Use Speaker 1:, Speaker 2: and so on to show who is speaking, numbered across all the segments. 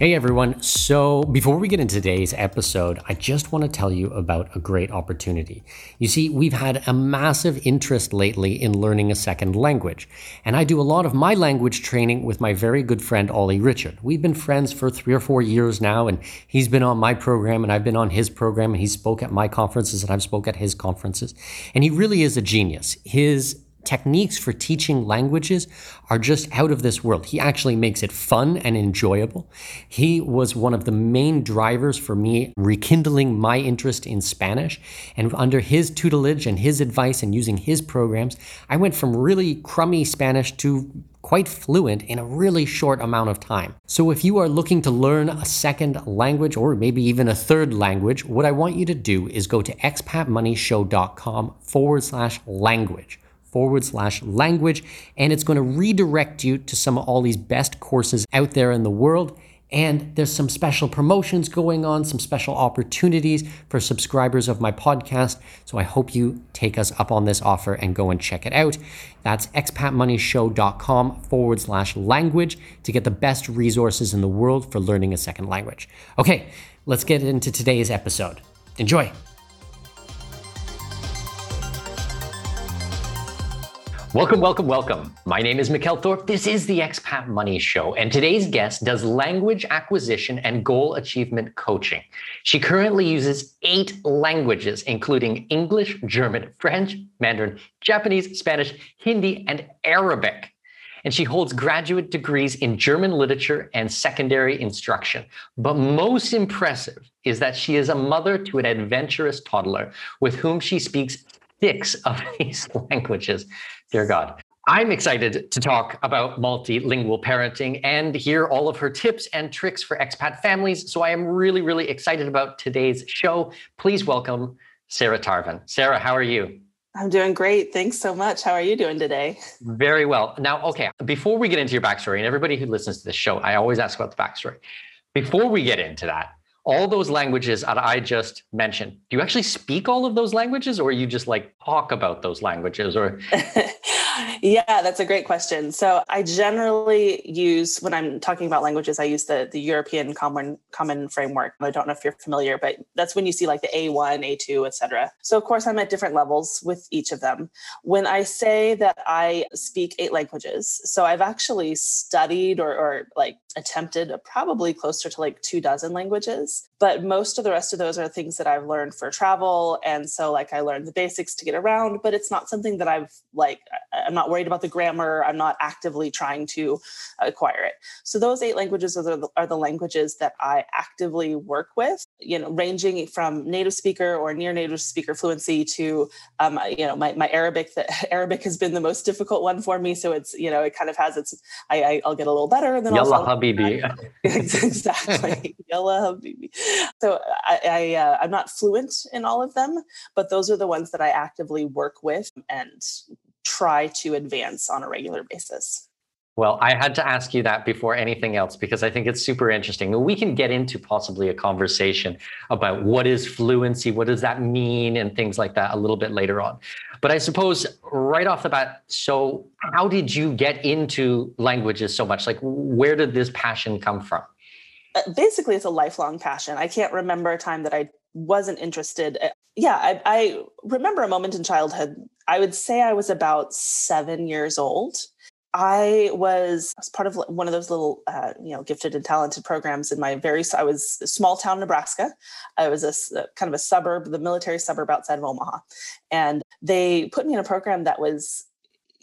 Speaker 1: Hey everyone. So, before we get into today's episode, I just want to tell you about a great opportunity. You see, we've had a massive interest lately in learning a second language, and I do a lot of my language training with my very good friend Ollie Richard. We've been friends for three or four years now, and he's been on my program, and I've been on his program, and he spoke at my conferences, and I've spoke at his conferences. And he really is a genius. His techniques for teaching languages are just out of this world. He actually makes it fun and enjoyable. He was one of the main drivers for me rekindling my interest in Spanish. And under his tutelage and his advice and using his programs, I went from really crummy Spanish to quite fluent in a really short amount of time. So, if you are looking to learn a second language or maybe even a third language, what I want you to do is go to expatmoneyshow.com forward slash language forward slash language, and it's going to redirect you to some of all these best courses out there in the world. And there's some special promotions going on, some special opportunities for subscribers of my podcast. So I hope you take us up on this offer and go and check it out. That's expatmoneyshow.com forward slash language to get the best resources in the world for learning a second language. Okay, let's get into today's episode. Enjoy.
Speaker 2: Welcome, welcome, welcome. My name is Mikkel Thorup. This is the Expat Money Show, and today's guest does language acquisition and goal achievement coaching. She currently uses eight languages, including English, German, French, Mandarin, Japanese, Spanish, Hindi, and Arabic. And she holds graduate degrees in German literature and secondary instruction. But most impressive is that she is a mother to an adventurous toddler with whom she speaks six of these languages. Dear God. I'm excited to talk about multilingual parenting and hear all of her tips and tricks for expat families. So I am really, really excited about today's show. Please welcome Sarah Tarvin. Sarah, how are you?
Speaker 3: I'm doing great. Thanks so much. How are you doing today?
Speaker 2: Very well. Now, okay, before we get into your backstory, and everybody who listens to this show, I always ask about the backstory. Before we get into that, all those languages that I just mentioned, do you actually speak all of those languages or you just like talk about those languages or
Speaker 3: yeah, that's a great question. So I generally use when I'm talking about languages, I use the the European Common Common Framework. I don't know if you're familiar, but that's when you see like the A1, A2, etc. So of course I'm at different levels with each of them. When I say that I speak eight languages, so I've actually studied or, or like attempted probably closer to like two dozen languages but most of the rest of those are things that i've learned for travel. And so like i learned the basics to get around but it's not something that i've like i'm not worried about the grammar. I'm not actively trying to acquire it. So those eight languages are the, are the languages that i actively work with you know ranging from native speaker or near native speaker fluency to um, you know my, my arabic that arabic has been the most difficult one for me. So it's you know it kind of has its I, I will get a little better and then
Speaker 2: Yalla habibi.
Speaker 3: Exactly. Yalla habibi. So I, I uh, I'm not fluent in all of them, but those are the ones that I actively work with and try to advance on a regular basis.
Speaker 2: Well, I had to ask you that before anything else because I think it's super interesting. We can get into possibly a conversation about what is fluency, what does that mean, and things like that a little bit later on. But I suppose right off the bat, so how did you get into languages so much? Like, where did this passion come from?
Speaker 3: uh, basically it's a lifelong passion. I can't remember a time that I wasn't interested. Uh, yeah, I, I remember a moment in childhood. I would say I was about seven years old. I was, I was part of one of those little, uh, you know, gifted and talented programs in my very. I was small town Nebraska. I was a, a kind of a suburb, the military suburb outside of Omaha, and they put me in a program that was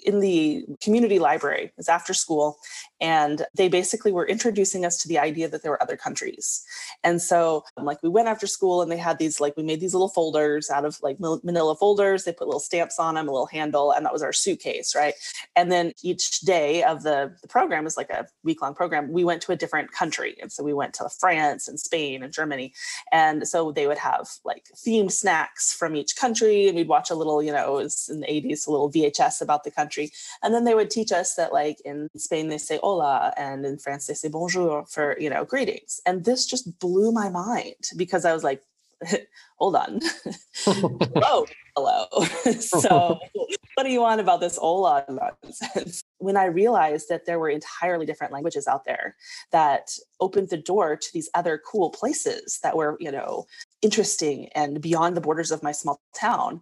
Speaker 3: in the community library. It was after school. And they basically were introducing us to the idea that there were other countries. And so, like, we went after school and they had these, like, we made these little folders out of like manila folders. They put little stamps on them, a little handle, and that was our suitcase, right? And then each day of the, the program is like a week long program. We went to a different country. And so we went to France and Spain and Germany. And so they would have like themed snacks from each country. And we'd watch a little, you know, it was in the 80s, a little VHS about the country. And then they would teach us that, like, in Spain, they say, hola and in france they say bonjour for you know greetings. And this just blew my mind because i was like hold on. Oh hello. So what do you want about this hola nonsense? When i realized that there were entirely different languages out there that opened the door to these other cool places that were you know interesting and beyond the borders of my small town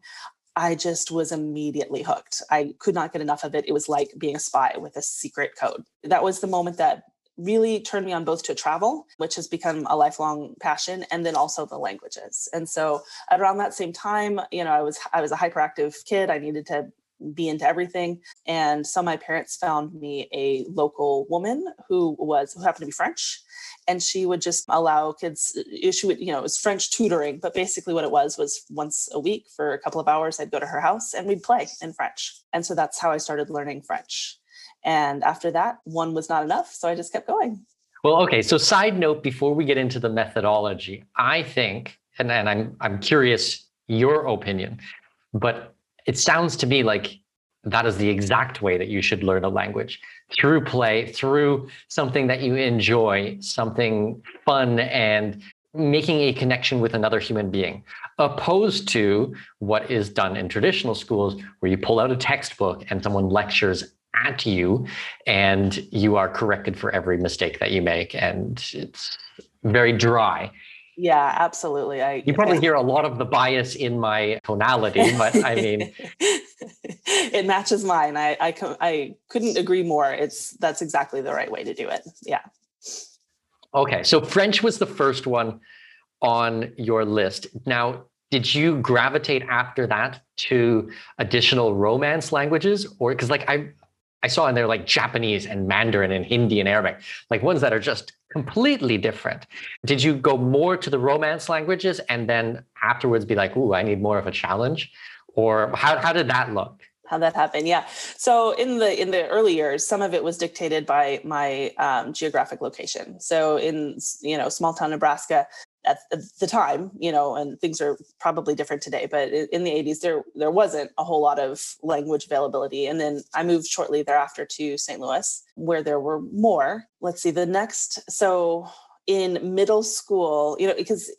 Speaker 3: I just was immediately hooked. I could not get enough of it. It was like being a spy with a secret code. That was the moment that really turned me on both to travel, which has become a lifelong passion, and then also the languages. And so around that same time, you know, I was I was a hyperactive kid. I needed to be into everything. And so my parents found me a local woman who was who happened to be French and she would just allow kids uh, she would you know it was french tutoring but basically what it was was once a week for a couple of hours i'd go to her house and we'd play in french and so that's how i started learning french and after that one was not enough so i just kept going
Speaker 1: well okay so side note before we get into the methodology i think and, and i'm i'm curious your opinion but it sounds to me like that is the exact way that you should learn a language through play, through something that you enjoy, something fun and making a connection with another human being, opposed to what is done in traditional schools where you pull out a textbook and someone lectures at you and you are corrected for every mistake that you make. And it's very dry.
Speaker 3: Yeah, absolutely. I
Speaker 1: you probably I, hear a lot of the bias in my tonality, but I mean,
Speaker 3: it matches mine. I, I I couldn't agree more. It's that's exactly the right way to do it. Yeah.
Speaker 1: Okay, so French was the first one on your list. Now, did you gravitate after that to additional romance languages, or because like I I saw in there like Japanese and Mandarin and Hindi and Arabic, like ones that are just completely different. Did you go more to the romance languages and then afterwards be like, ooh, I need more of a challenge? Or how, how did that look?
Speaker 3: how that happened yeah so in the in the early years some of it was dictated by my um, geographic location so in you know small town nebraska at the time, you know, and things are probably different today, but in the 80s, there there wasn't a whole lot of language availability. And then I moved shortly thereafter to St. Louis, where there were more. Let's see, the next, so in middle school, you know, because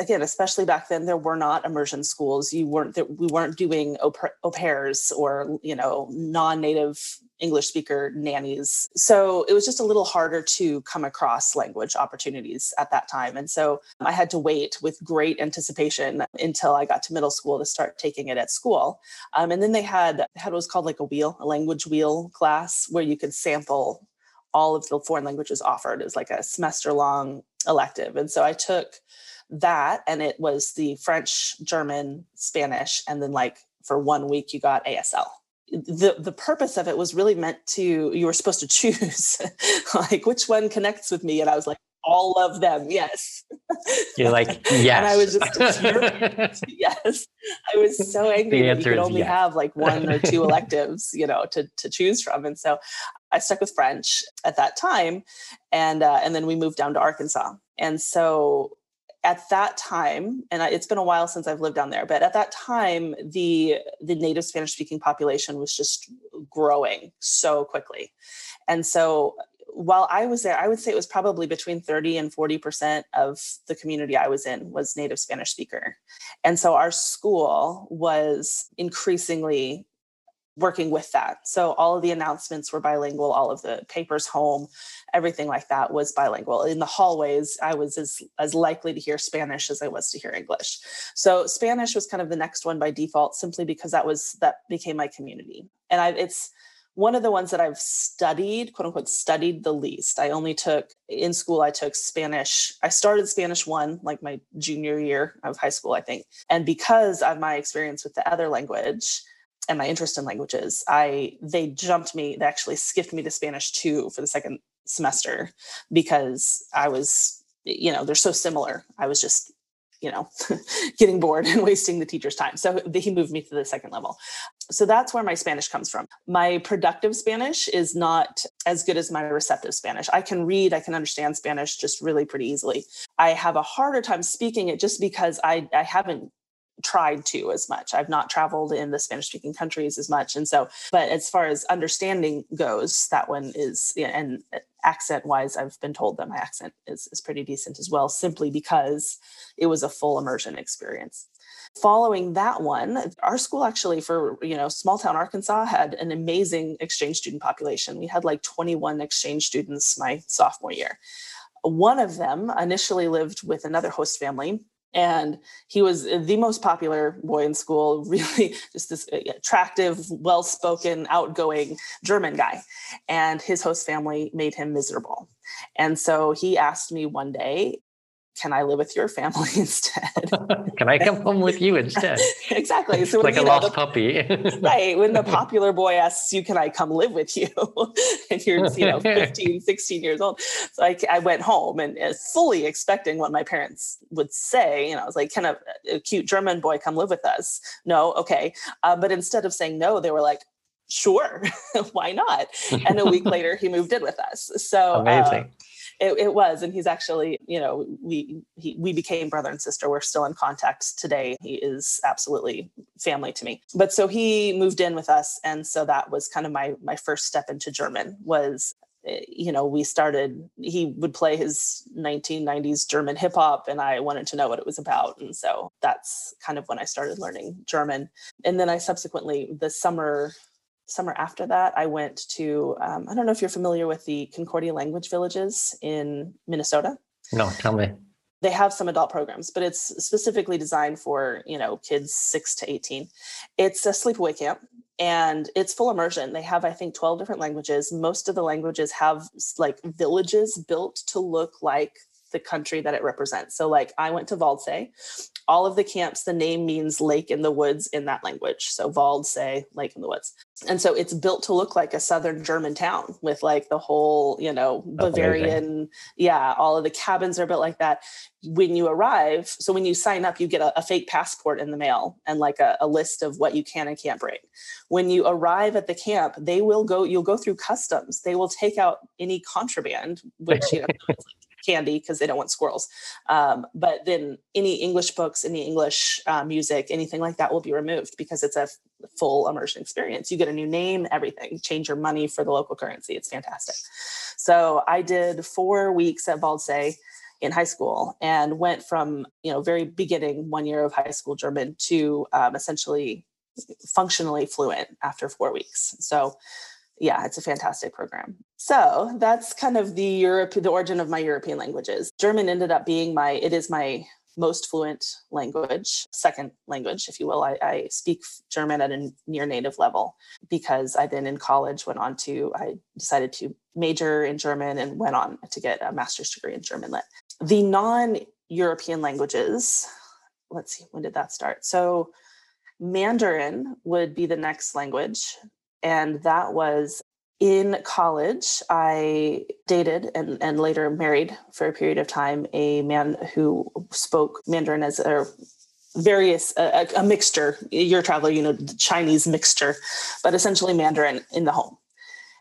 Speaker 3: again, especially back then, there were not immersion schools. You weren't we weren't doing au, pairs or you know non-native English speaker nannies. So it was just a little harder to come across language opportunities at that time. And so I had to wait with great anticipation until I got to middle school to start taking it at school. Um, and then they had had what was called like a wheel, a language wheel class where you could sample all of the foreign languages offered. It was like a semester long elective. And so I took that and it was the French, German, Spanish, and then like for one week you got ASL. The the purpose of it was really meant to you were supposed to choose like which one connects with me and I was like all of them yes.
Speaker 1: You're like yes
Speaker 3: and i was just yes. I was so angry that you could only yes. have like one or two electives you know to, to choose from and so i stuck with french at that time and uh, and then we moved down to arkansas. And so at that time and it's been a while since i've lived down there but at that time the the native spanish speaking population was just growing so quickly. And so while i was there i would say it was probably between 30 and 40% of the community i was in was native spanish speaker. And so our school was increasingly working with that. So all of the announcements were bilingual, all of the papers home, everything like that was bilingual. In the hallways, I was as as likely to hear Spanish as I was to hear English. So Spanish was kind of the next one by default simply because that was that became my community. And I it's one of the ones that I've studied, quote unquote, studied the least. I only took in school, I took Spanish. I started Spanish one, like my junior year of high school, I think. And because of my experience with the other language and my interest in languages, I they jumped me, they actually skipped me to Spanish two for the second semester because I was, you know, they're so similar. I was just you know getting bored and wasting the teacher's time. So he moved me to the second level. So that's where my spanish comes from. My productive spanish is not as good as my receptive spanish. I can read i can understand spanish just really pretty easily. I have a harder time speaking it just because i i haven't tried to as much. I've not traveled in the Spanish speaking countries as much. And so, but as far as understanding goes, that one is, and uh, accent wise, I've been told that my accent is, is pretty decent as well, simply because it was a full immersion experience. Following that one, our school actually for, you know, small town Arkansas had an amazing exchange student population. We had like 21 exchange students my sophomore year. One of them initially lived with another host family and he was the most popular boy in school really just this uh, attractive well-spoken outgoing german guy and his host family made him miserable. And so he asked me one day can I live with your family instead?
Speaker 1: can I come home with you instead?
Speaker 3: exactly. So
Speaker 1: like a know, lost the, puppy.
Speaker 3: right. When the popular boy asks you, can I come live with you? and you're, you know, 15, 16 years old. So I, I went home and uh, fully expecting what my parents would say. You know, I was like, can a, a cute German boy come live with us? No. Okay. Uh, but instead of saying no, they were like, sure, why not? And a week later, he moved in with us. So
Speaker 1: amazing. Uh,
Speaker 3: it, it was and he's actually you know we he, we became brother and sister. We're still in contact today. He is absolutely family to me. But so he moved in with us and so that was kind of my my first step into german was eh, you know we started he would play his 1990s german hip hop and i wanted to know what it was about. And so that's kind of when i started learning german. And then i subsequently the summer summer after that, I went to, um, I don't know if you're familiar with the Concordia language villages in Minnesota.
Speaker 1: No, tell me.
Speaker 3: They have some adult programs, but it's specifically designed for, you know, kids six to 18. It's a sleepaway camp and it's full immersion. They have, I think, 12 different languages. Most of the languages have like villages built to look like the country that it represents. So, like, I went to Waldsee all of the camps, the name means lake in the woods in that language. So Wald say lake in the woods. And so it's built to look like a southern German town with like the whole, you know, Bavarian. Yeah, all of the cabins are built like that. When you arrive, so when you sign up, you get a, a fake passport in the mail and like a, a list of what you can and can't bring. When you arrive at the camp, they will go, you'll go through customs. They will take out any contraband, which you know candy because they don't want squirrels. Um, but then any English books, any English uh, music, anything like that will be removed because it's a full immersion experience. You get a new name, everything, change your money for the local currency. It's fantastic. So I did four weeks at Waldsee in high school and went from you know very beginning one year of high school German to um, essentially functionally fluent after four weeks. So yeah, it's a fantastic program. So that's kind of the Europe, the origin of my European languages. German ended up being my, it is my most fluent language, second language, if you will. I, I, speak German at a near native level because I then in college went on to, I decided to major in German and went on to get a master's degree in German lit. The non European languages, let's see, when did that start? So Mandarin would be the next language and that was in college. I dated and, and later married for a period of time a man who spoke Mandarin as a various a, a mixture. You're a traveler you know chinese mixture but essentially mandarin in the home.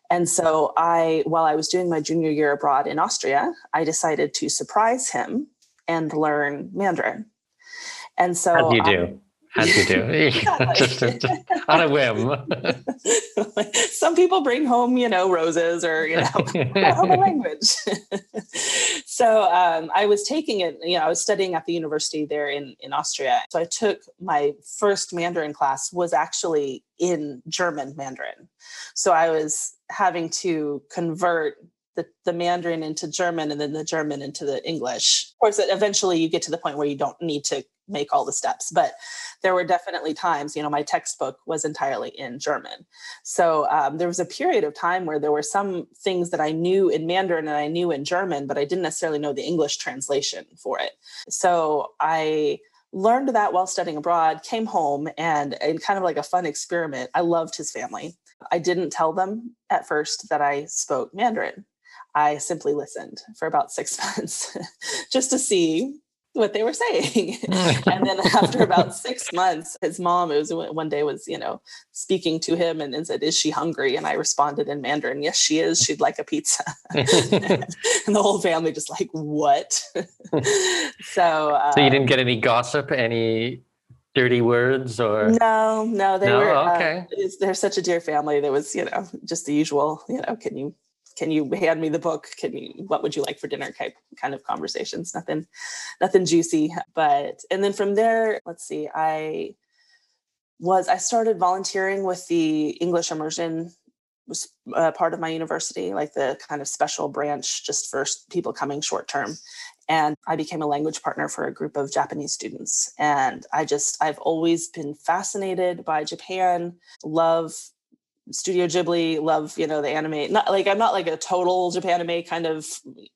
Speaker 3: And so i while i was doing my junior year abroad in austria i decided to surprise him and learn mandarin. And so
Speaker 1: How do? You do As you do, just, just, on a whim.
Speaker 3: Some people bring home, you know, roses or you know, home language. so um, I was taking it. You know, I was studying at the university there in in Austria. So I took my first Mandarin class was actually in German Mandarin. So I was having to convert the, the Mandarin into German and then the German into the English. Of course, eventually you get to the point where you don't need to make all the steps but there were definitely times you know my textbook was entirely in german. So um, there was a period of time where there were some things that i knew in mandarin and i knew in german but i didn't necessarily know the english translation for it. So i learned that while studying abroad came home and in kind of like a fun experiment i loved his family. I didn't tell them at first that i spoke mandarin. I simply listened for about six months just to see what they were saying. and then after about six months, his mom, it was one day was, you know, speaking to him and, and, said, is she hungry? And I responded in Mandarin, yes, she is. She'd like a pizza. and the whole family just like, what? so,
Speaker 1: uh, so you didn't get any gossip, any dirty words or
Speaker 3: no, no, they no? were, uh, okay. Uh, they're such a dear family. There was, you know, just the usual, you know, can you can you hand me the book? Can you what would you like for dinner type kind of conversations? Nothing nothing juicy but and then from there let's see i was i started volunteering with the english immersion was uh, part of my university like the kind of special branch just for people coming short term. And i became a language partner for a group of japanese students. And i just i've always been fascinated by japan love Studio Ghibli, love, you know, the anime. Not like I'm not like a total Japan anime kind of,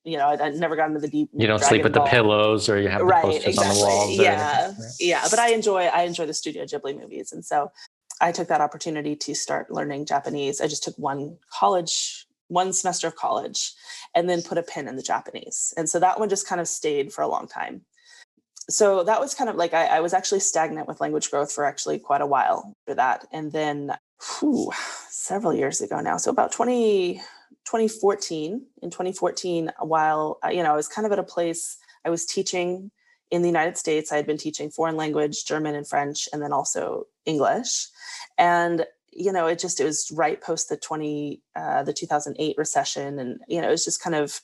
Speaker 3: you know, I, I never got into the deep.
Speaker 1: You don't Dragon sleep with Ball. the pillows or you have the right, posters exactly. on the walls.
Speaker 3: Yeah. Yeah. But I enjoy I enjoy the Studio Ghibli movies. And so I took that opportunity to start learning Japanese. I just took one college, one semester of college, and then put a pin in the Japanese. And so that one just kind of stayed for a long time. So that was kind of like I, I was actually stagnant with language growth for actually quite a while for that. And then whew, several years ago now. So about 20, 2014. In 2014, while uh, you know, I was kind of at a place I was teaching in the United States. I had been teaching foreign language, German and French, and then also English. And you know, it just it was right post the 20 uh, the 2008 recession, and you know, it was just kind of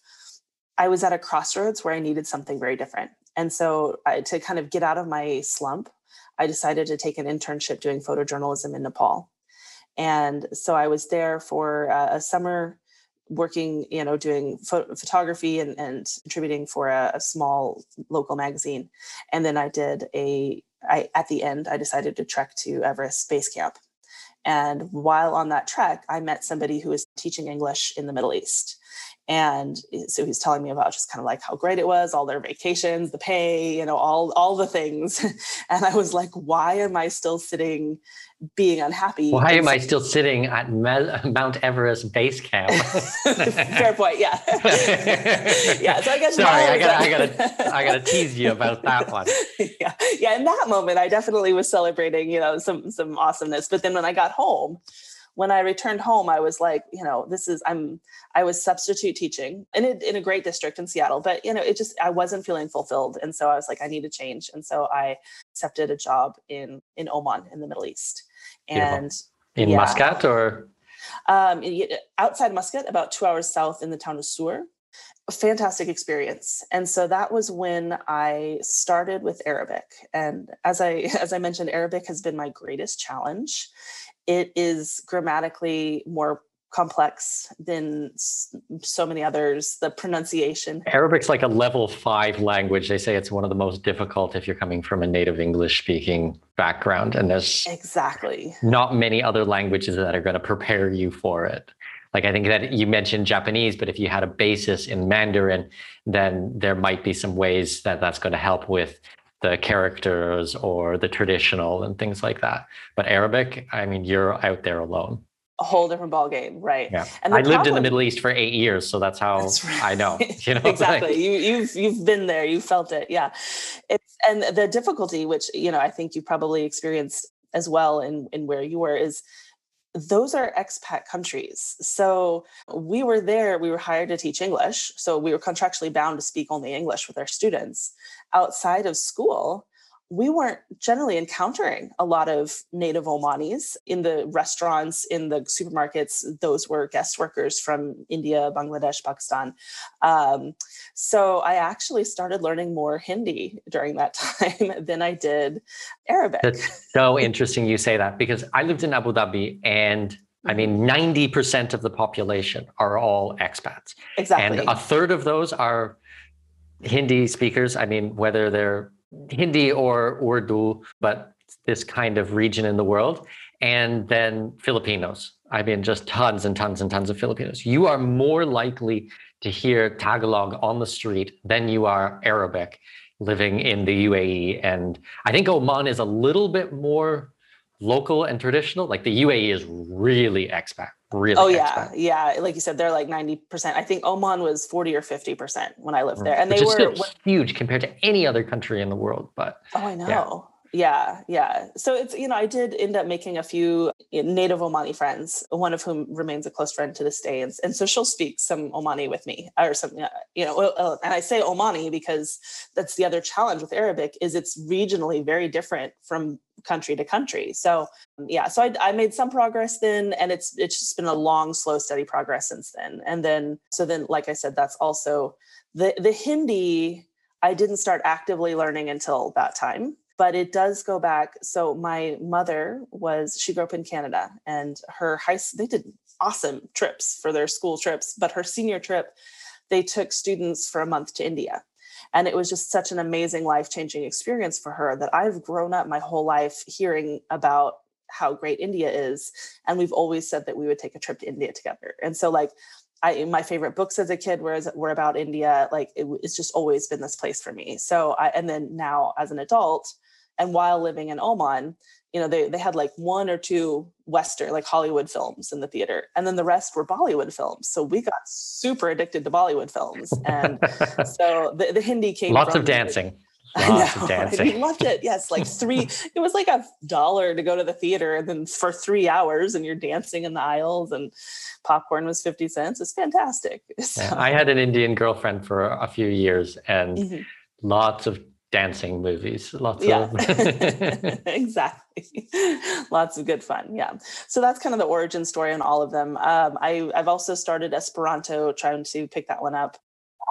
Speaker 3: I was at a crossroads where I needed something very different. And so I, to kind of get out of my slump, I decided to take an internship doing photojournalism in Nepal. And so I was there for uh, a summer working, you know, doing pho- photography and, and contributing for a, a, small local magazine. And then I did a, I, at the end, I decided to trek to Everest Base Camp. And while on that trek, I met somebody who was teaching English in the Middle East. And so he's telling me about just kind of like how great it was, all their vacations, the pay, you know, all all the things. And I was like, why am I still sitting being unhappy.
Speaker 1: Why am I still sitting at Mount Everest base camp?
Speaker 3: Fair point. Yeah. yeah. So I guess
Speaker 1: sorry, I got I got I got to tease you about that one.
Speaker 3: yeah. Yeah. In that moment, I definitely was celebrating, you know, some some awesomeness. But then when I got home, when I returned home, I was like, you know, this is I'm I was substitute teaching in a, in a great district in Seattle, but you know, it just I wasn't feeling fulfilled, and so I was like, I need to change, and so I accepted a job in in Oman in the Middle East, and
Speaker 1: in yeah. Muscat or?
Speaker 3: Um, outside Muscat, about two hours south in the town of Sur. A fantastic experience, and so that was when I started with Arabic. And as I as I mentioned, Arabic has been my greatest challenge it is grammatically more complex than so many others the pronunciation.
Speaker 1: Arabic's like a level 5 language. They say it's one of the most difficult if you're coming from a native english speaking background and there's
Speaker 3: exactly.
Speaker 1: not many other languages that are going to prepare you for it. Like i think that you mentioned japanese but if you had a basis in mandarin then there might be some ways that that's going to help with the characters or the traditional and things like that. But Arabic, I mean, you're out there alone.
Speaker 3: A whole different ball game, right?
Speaker 1: Yeah. And I lived problem, in the Middle East for eight years, so that's how that's right. I know. You know
Speaker 3: exactly. Like, you, you've you've been there, you felt it. Yeah. It's and the difficulty, which you know, I think you probably experienced as well in in where you were, is those are expat countries. So we were there, we were hired to teach English. So we were contractually bound to speak only English with our students. Outside of school, we weren't generally encountering a lot of native Omanis in the restaurants, in the supermarkets. Those were guest workers from India, Bangladesh, Pakistan. Um, so I actually started learning more Hindi during that time than I did Arabic.
Speaker 1: That's so interesting you say that because I lived in Abu Dhabi and I mean, 90% mm-hmm. of the population are all expats.
Speaker 3: Exactly.
Speaker 1: And a third of those are Hindi speakers. I mean, whether they're Hindi or Urdu, but this kind of region in the world. And then Filipinos. I mean, just tons and tons and tons of Filipinos. You are more likely to hear Tagalog on the street than you are Arabic living in the UAE. And I think Oman is a little bit more local and traditional. Like the UAE is really expat really
Speaker 3: oh yeah. yeah like you said they're like 90% i think oman was 40 or 50% when i lived mm. there and
Speaker 1: Which
Speaker 3: they
Speaker 1: were huge compared to any other country in the world but
Speaker 3: oh i know yeah. yeah so it's you know i did end up making a few native omani friends one of whom remains a close friend to this day and, and so she'll speak some omani with me or something you know uh, and i say omani because that's the other challenge with arabic is it's regionally very different from country to country. So yeah, so I, I, made some progress then, and it's it's just been a long, slow, steady progress since then. And then so then, like I said, that's also the the Hindi. I didn't start actively learning until that time, but it does go back. So my mother was she grew up in Canada, and her high they did awesome trips for their school trips, but her senior trip they took students for a month to India and it was just such an amazing life changing experience for her that I've grown up my whole life hearing about how great India is. And we've always said that we would take a trip to India together. And so, like, I, my favorite books as a kid were, were about India. Like, it, it's just always been this place for me. So, I, and then now as an adult, and while living in Oman, you know, they, they had like one or two Western, like Hollywood films in the theater, and then the rest were Bollywood films. So we got super addicted to Bollywood films. And so the, the Hindi came
Speaker 1: Lots of dancing. Lots of dancing.
Speaker 3: We loved it. Yes, like three. it was like a dollar to go to the theater, and then for three hours, and you're dancing in the aisles, and popcorn was fifty cents. It's fantastic.
Speaker 1: So. Yeah, I had an Indian girlfriend for a few years, and mm-hmm. lots of dancing movies lots
Speaker 3: yeah.
Speaker 1: of
Speaker 3: exactly. Lots of good fun yeah. So that's kind of the origin story on all of them. Um, I, i've also started esperanto trying to pick that one up.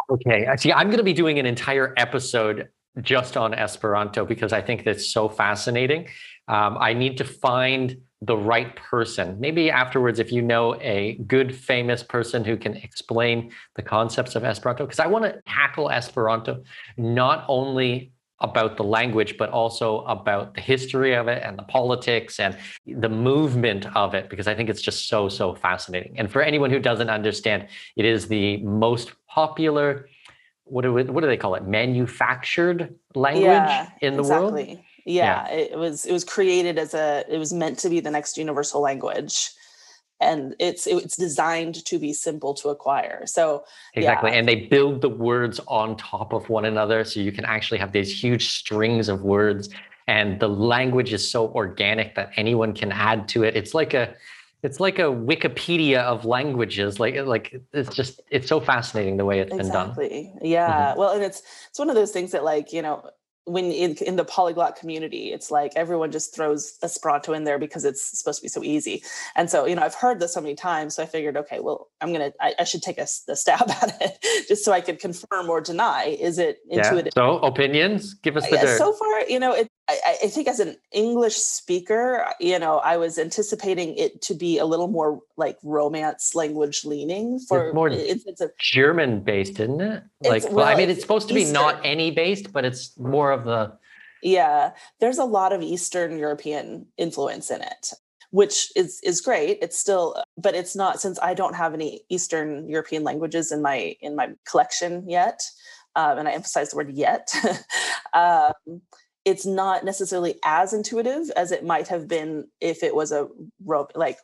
Speaker 1: Okay see i'm going to be doing an entire episode just on esperanto because i think that's so fascinating. Um, i need to find the right person. Maybe afterwards, if you know a good, famous person who can explain the concepts of Esperanto, because I want to tackle Esperanto not only about the language, but also about the history of it and the politics and the movement of it, because I think it's just so, so fascinating. And for anyone who doesn't understand, it is the most popular, what do, we, what do they call it? Manufactured language yeah, in the
Speaker 3: exactly.
Speaker 1: world?
Speaker 3: Yeah, yeah, it was it was created as a it was meant to be the next universal language. And it's it's designed to be simple to acquire. So
Speaker 1: exactly.
Speaker 3: yeah.
Speaker 1: and they build the words on top of one another so you can actually have these huge strings of words. And the language is so organic that anyone can add to it. It's like a it's like a wikipedia of languages. Like like it's just it's so fascinating the way it's
Speaker 3: exactly.
Speaker 1: been done.
Speaker 3: Yeah. Mm-hmm. well and it's it's one of those things that like you know when in, in the polyglot community it's like everyone just throws esperanto in there because it's supposed to be so easy and so you know i've heard this so many times so i figured okay well i'm gonna i, I should take a, a, stab at it just so i could confirm or deny is it intuitive
Speaker 1: yeah. so opinions give us the dirt.
Speaker 3: so far you know it, I, I, think as an English speaker, you know, I was anticipating it to be a little more like romance language leaning for
Speaker 1: it's more it's, it's a, German based, isn't it? Like, well, well, I mean, it's, it's supposed to be Eastern. not any based, but it's more of the.
Speaker 3: Yeah, there's a lot of Eastern European influence in it, which is is great. It's still, but it's not since I don't have any Eastern European languages in my in my collection yet, um, and I emphasize the word yet. um, it's not necessarily as intuitive as it might have been if it was a rope like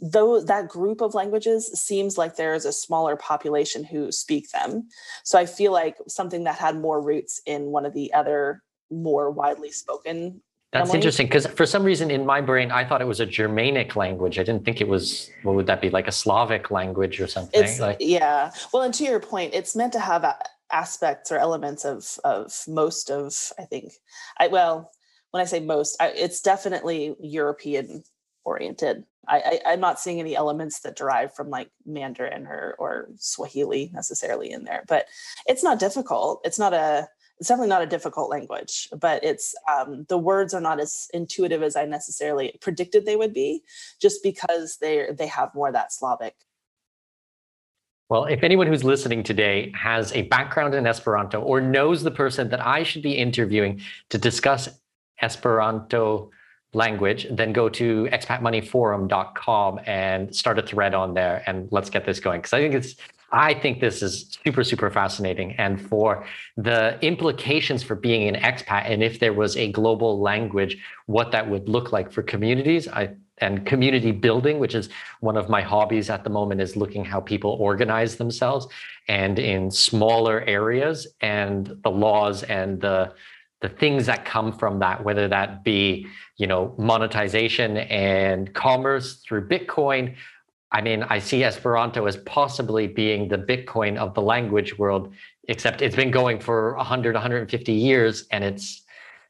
Speaker 3: though that group of languages seems like there is a smaller population who speak them so i feel like something that had more roots in one of the other more widely spoken
Speaker 1: that's interesting because for some reason in my brain I thought it was a Germanic language. I didn't think it was what would that be like a Slavic language or something?
Speaker 3: It's, like yeah. Well, and to your point, it's meant to have a, aspects or elements of of most of I think I well when I say most I, it's definitely European oriented. I, I am not seeing any elements that derive from like Mandarin or or Swahili necessarily in there, but it's not difficult. It's not a it's definitely not a difficult language, but it's um, the words are not as intuitive as I necessarily predicted they would be, just because they they have more that Slavic
Speaker 1: well, if anyone who's listening today has a background in Esperanto or knows the person that I should be interviewing to discuss Esperanto language, then go to expatmoneyforum.com and start a thread on there and let's get this going. Because I think it's I think this is super, super fascinating. And for the implications for being an expat, and if there was a global language, what that would look like for communities, I and community building, which is one of my hobbies at the moment, is looking how people organize themselves and in smaller areas and the laws and the the things that come from that, whether that be you know monetization and commerce through Bitcoin. I mean, I see Esperanto as possibly being the Bitcoin of the language world, except it's been going for 100, 150 years, and it's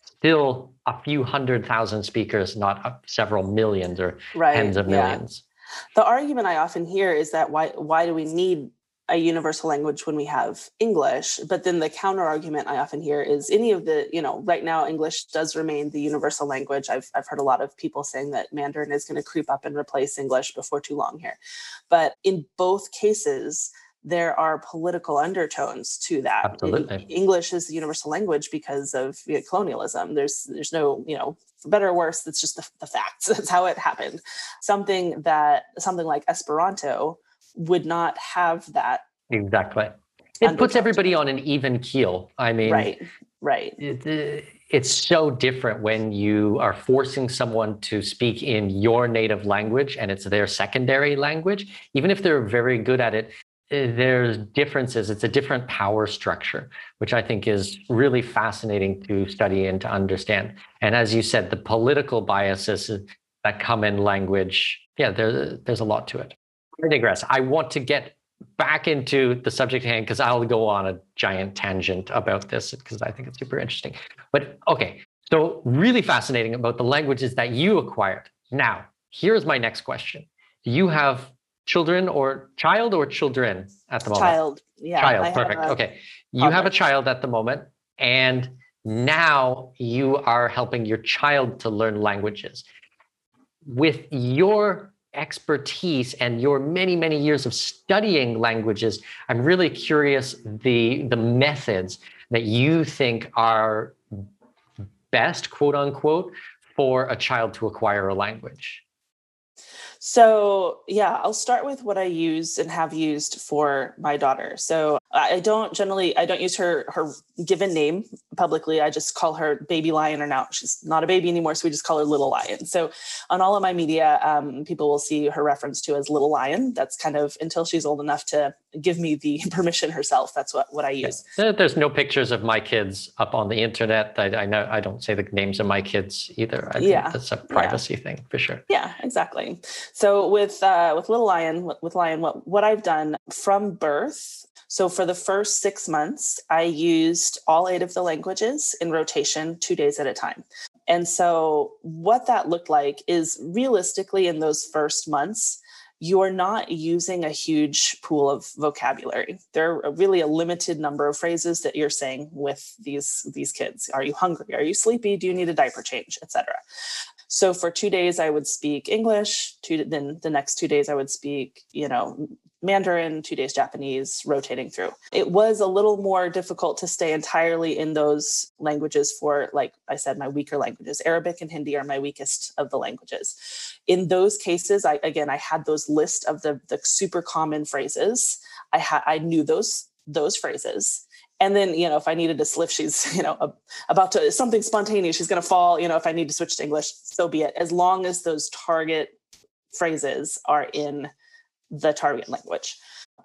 Speaker 1: still a few hundred thousand speakers, not several millions or right, tens of millions.
Speaker 3: Yeah. The argument I often hear is that why why do we need a universal language when we have English? But then the counter argument I often hear is any of the, you know, right now English does remain the universal language. I've I've heard a lot of people saying that Mandarin is going to creep up and replace English before too long here. But in both cases, there are political undertones to that.
Speaker 1: Absolutely.
Speaker 3: English is the universal language because of you know, colonialism. There's there's no, you know, for better or worse, that's just the, the facts. That's how it happened. Something that something like Esperanto would not have that.
Speaker 1: Exactly. It puts everybody on an even keel. I mean,
Speaker 3: right, right.
Speaker 1: It, uh, it's so different when you are forcing someone to speak in your native language and it's their secondary language even if they're very good at it there's differences. It's a different power structure, which I think is really fascinating to study and to understand. And as you said, the political biases that come in language, yeah, there, there's a lot to it. I digress. I want to get back into the subject hand because I'll go on a giant tangent about this because I think it's super interesting. But okay, so really fascinating about the languages that you acquired. Now, here's my next question. You have children or child or children at the moment?
Speaker 3: Child. Yeah.
Speaker 1: Child. Perfect. Okay. You have a child at the moment, and now you are helping your child to learn languages. With your expertise and your many many years of studying languages i'm really curious the the methods that you think are best quote unquote for a child to acquire a language
Speaker 3: so, yeah, I'll start with what I use and have used for my daughter. So, I don't generally I don't use her her given name publicly. I just call her Baby Lion, or now she's not a baby anymore, so we just call her Little Lion. So, on all of my media, um, people will see her reference to as Little Lion. That's kind of until she's old enough to give me the permission herself. That's what what I use.
Speaker 1: There's no pictures of my kids up on the internet. I, I know I don't say the names of my kids either. I yeah, that's a privacy yeah. thing for sure.
Speaker 3: Yeah, exactly. So with uh, with Little Lion, with Lion, what what I've done from birth. So for the first six months, I used all eight of the languages in rotation, two days at a time. And so what that looked like is realistically in those first months you're not using a huge pool of vocabulary. There are really a limited number of phrases that you're saying with these these kids. Are you hungry? Are you sleepy? Do you need a diaper change, etc. So for two days, I would speak English. Two, then the next two days, I would speak, you know, Mandarin, two days Japanese, rotating through. It was a little more difficult to stay entirely in those languages for, like I said, my weaker languages. Arabic and Hindi are my weakest of the languages. In those cases, I again I had those list of the the super common phrases. I had I knew those those phrases. And then, you know, if I needed to slip, she's, you know, about to something spontaneous, she's going to fall. You know, if I need to switch to English, so be it. As long as those target phrases are in the target language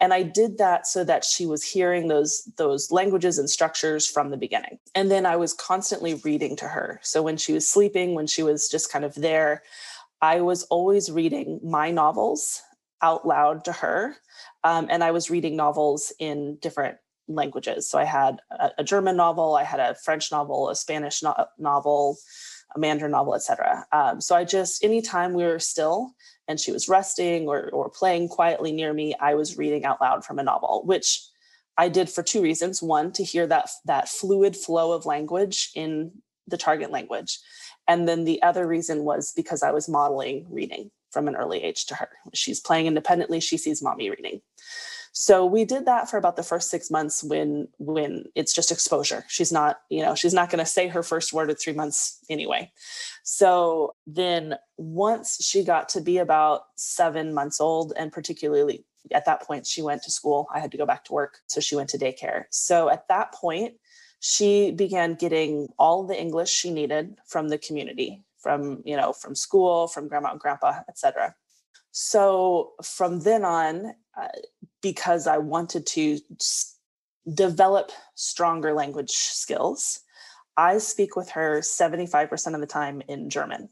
Speaker 3: and i did that so that she was hearing those those languages and structures from the beginning and then i was constantly reading to her so when she was sleeping when she was just kind of there i was always reading my novels out loud to her um, and i was reading novels in different languages. So I had a, a German novel, I had a French novel, a Spanish no- novel, a Mandarin novel, etc. Um, so I just anytime we were still and she was resting or or playing quietly near me, I was reading out loud from a novel, which I did for two reasons. One, to hear that that fluid flow of language in the target language. And then the other reason was because I was modeling reading from an early age to her. She's playing independently, she sees mommy reading. So we did that for about the first six months when when it's just exposure. She's not, you know, she's not going to say her first word at three months anyway. So then once she got to be about seven months old, and particularly at that point, she went to school. I had to go back to work. So she went to daycare. So at that point, she began getting all the English she needed from the community, from, you know, from school, from grandma and grandpa, etc. So from then on, uh, because I wanted to develop stronger language skills, I speak with her 75% of the time in German.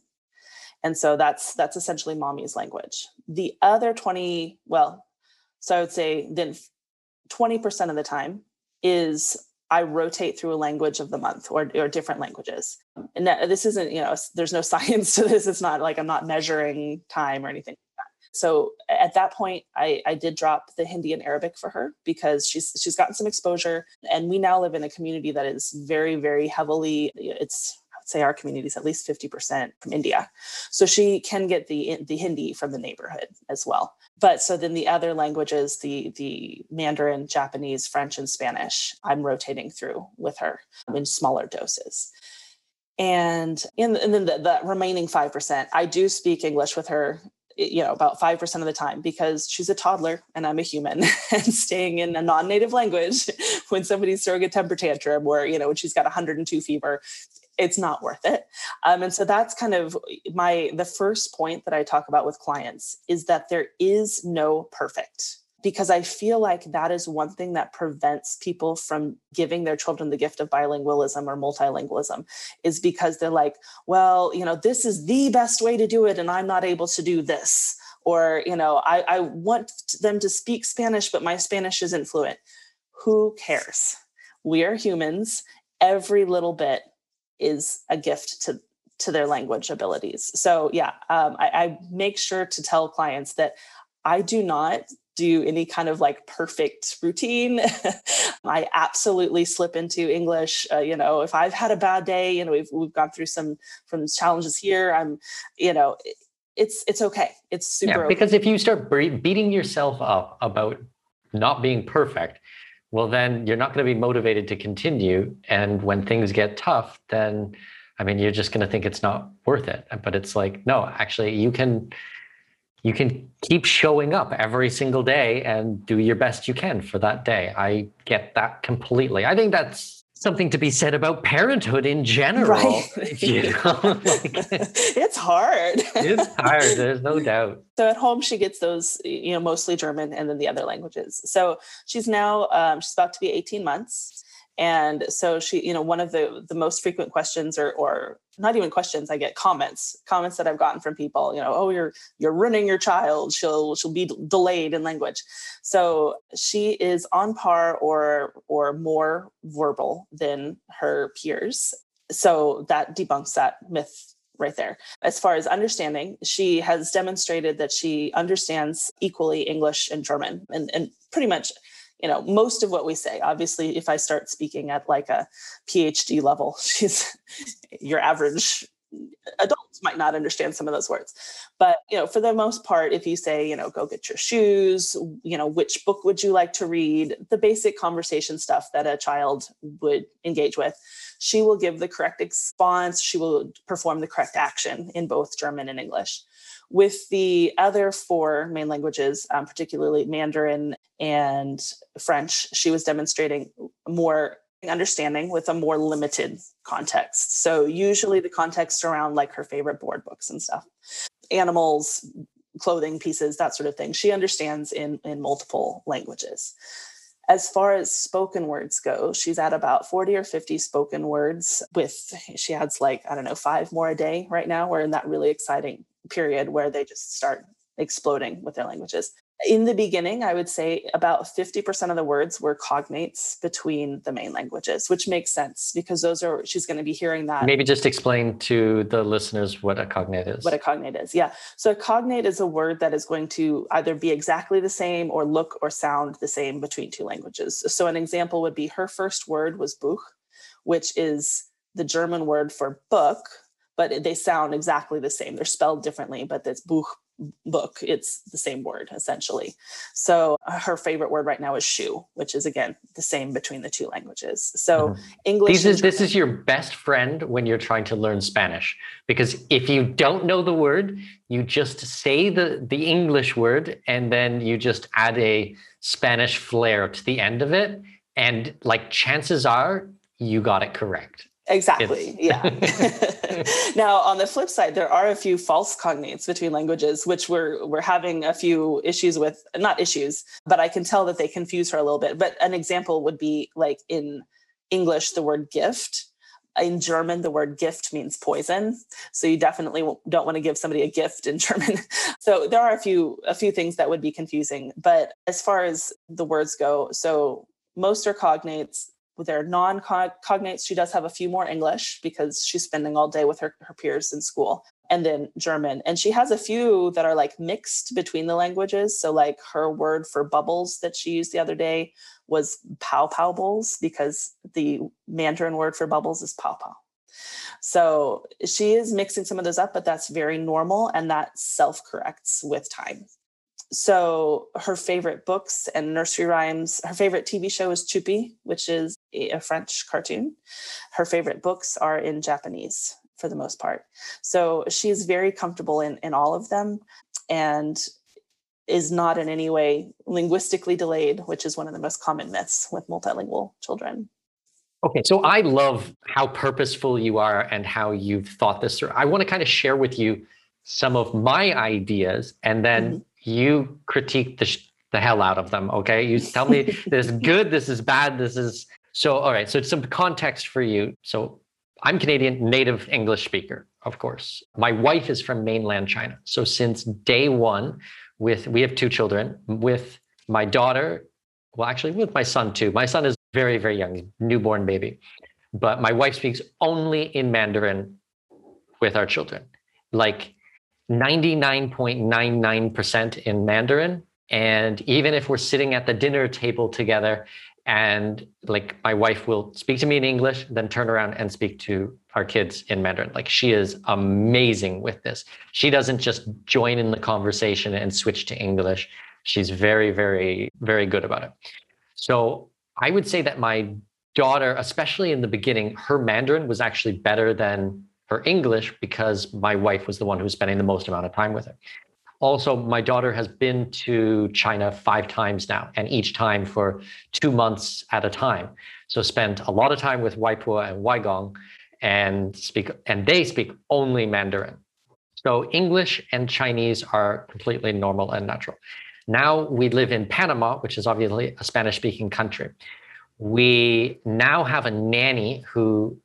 Speaker 3: And so that's that's essentially mommy's language. The other 20, well, so I would say then 20% of the time is I rotate through a language of the month or, or different languages. And this isn't, you know, there's no science to this. It's not like I'm not measuring time or anything. So at that point, I, I did drop the Hindi and Arabic for her because she's she's gotten some exposure, and we now live in a community that is very very heavily. It's say our community is at least 50% from India. So she can get the the Hindi from the neighborhood as well. But so then the other languages, the the Mandarin, Japanese, French, and Spanish, I'm rotating through with her in smaller doses. And, in, and then the, the remaining 5%, I do speak English with her you know about 5% of the time because she's a toddler and i'm a human and staying in a non-native language when somebody's throwing a temper tantrum or you know when she's got 102 fever it's not worth it. Um, and so that's kind of my the first point that i talk about with clients is that there is no perfect because I feel like that is one thing that prevents people from giving their children the gift of bilingualism or multilingualism is because they're like, well, you know, this is the best way to do it, and I'm not able to do this. Or, you know, I, I want them to speak Spanish, but my Spanish isn't fluent. Who cares? We are humans. Every little bit is a gift to to their language abilities. So yeah, um, I, I make sure to tell clients that I do not do any kind of like perfect routine. I absolutely slip into English. Uh, you know, if I've had a bad day, you know, we've we've gone through some from challenges here. I'm, you know, it's it's okay. It's super.
Speaker 1: Yeah, because okay. if you start beating yourself up about not being perfect, well, then you're not going to be motivated to continue. And when things get tough, then I mean, you're just going to think it's not worth it. But it's like, no, actually, you can you can keep showing up every single day and do your best you can for that day. I get that completely. I think that's something to be said about parenthood in general. Right. You
Speaker 3: know? like, it's hard.
Speaker 1: it's hard. There's no doubt.
Speaker 3: So at home, she gets those, you know, mostly German and then the other languages. So she's now, um, she's about to be 18 months and so she you know one of the the most frequent questions or or not even questions i get comments comments that i've gotten from people you know oh you're you're ruining your child. She'll she'll be delayed in language. So she is on par or or more verbal than her peers. So that debunks that myth right there. As far as understanding, she has demonstrated that she understands equally English and German and, and pretty much you know most of what we say obviously if i start speaking at like a phd level she's your average adults might not understand some of those words. But you know for the most part if you say you know go get your shoes you know which book would you like to read the basic conversation stuff that a child would engage with she will give the correct response. She will perform the correct action in both german and english with the other four main languages, um, particularly Mandarin and French, she was demonstrating more understanding with a more limited context. So usually the context around like her favorite board books and stuff, animals, clothing pieces, that sort of thing. She understands in in multiple languages. As far as spoken words go, she's at about 40 or 50 spoken words with she adds like I don't know, 5 more a day right now. We're in that really exciting period where they just start exploding with their languages. in the beginning, I would say about 50% of the words were cognates between the main languages, which makes sense because those are, she's going to be hearing that.
Speaker 1: Maybe just explain to the listeners what a cognate is.
Speaker 3: What a cognate is. Yeah. So a cognate is a word that is going to either be exactly the same or look or sound the same between two languages. So an example would be her first word was Buch, which is the German word for book, but they sound exactly the same. They're spelled differently, but it's Buch book it's the same word essentially so uh, her favorite word right now is shoe which is again the same between the two languages so mm-hmm. english
Speaker 1: this is this is your best friend when you're trying to learn spanish because if you don't know the word you just say the the english word and then you just add a spanish flair to the end of it and like chances are you got it correct
Speaker 3: Exactly. yeah. now, on the flip side, there are a few false cognates between languages, which we're we're having a few issues with. Not issues, but I can tell that they confuse her a little bit. But an example would be like in English, the word gift. In German, the word gift means poison. So you definitely don't want to give somebody a gift in German. so there are a few a few things that would be confusing. But as far as the words go, so most are cognates their non-cognates she does have a few more english because she's spending all day with her, her peers in school and then german. And she has a few that are like mixed between the languages. So like her word for bubbles that she used the other day was pow pow bowls because the mandarin word for bubbles is pow pow. So she is mixing some of those up but that's very normal and that self corrects with time. So her favorite books and nursery rhymes her favorite tv show is T'choupi which is a french cartoon her favorite books are in japanese for the most part so she's very comfortable in, in all of them and is not in any way linguistically delayed which is one of the most common myths with multilingual children
Speaker 1: Okay, so I love how purposeful you are and how you've thought this through. I want to kind of share with you some of my ideas and then mm-hmm you critique the, sh- the hell out of them. Okay. You tell me this is good, this is bad, this is. So, all right. So, some context for you. So, I'm Canadian, native English speaker, of course. My wife is from mainland China. So, since day one, with we have two children, with my daughter, well, actually, with my son too. My son is very, very young, newborn baby. But my wife speaks only in Mandarin with our children. Like 99.99% in Mandarin. And even if we're sitting at the dinner table together and like my wife will speak to me in English, then turn around and speak to our kids in Mandarin. Like she is amazing with this. She doesn't just join in the conversation and switch to English. She's very, very, very good about it. So I would say that my daughter, especially in the beginning, her Mandarin was actually better than her English because my wife was the one who was spending the most amount of time with her. Also, my daughter has been to China five times now, and each time for two months at a time. So spent a lot of time with Waipo and Waigong and speak and they speak only Mandarin. So English and Chinese are completely normal and natural. Now we live in Panama, which is obviously a Spanish speaking country. We now have a nanny who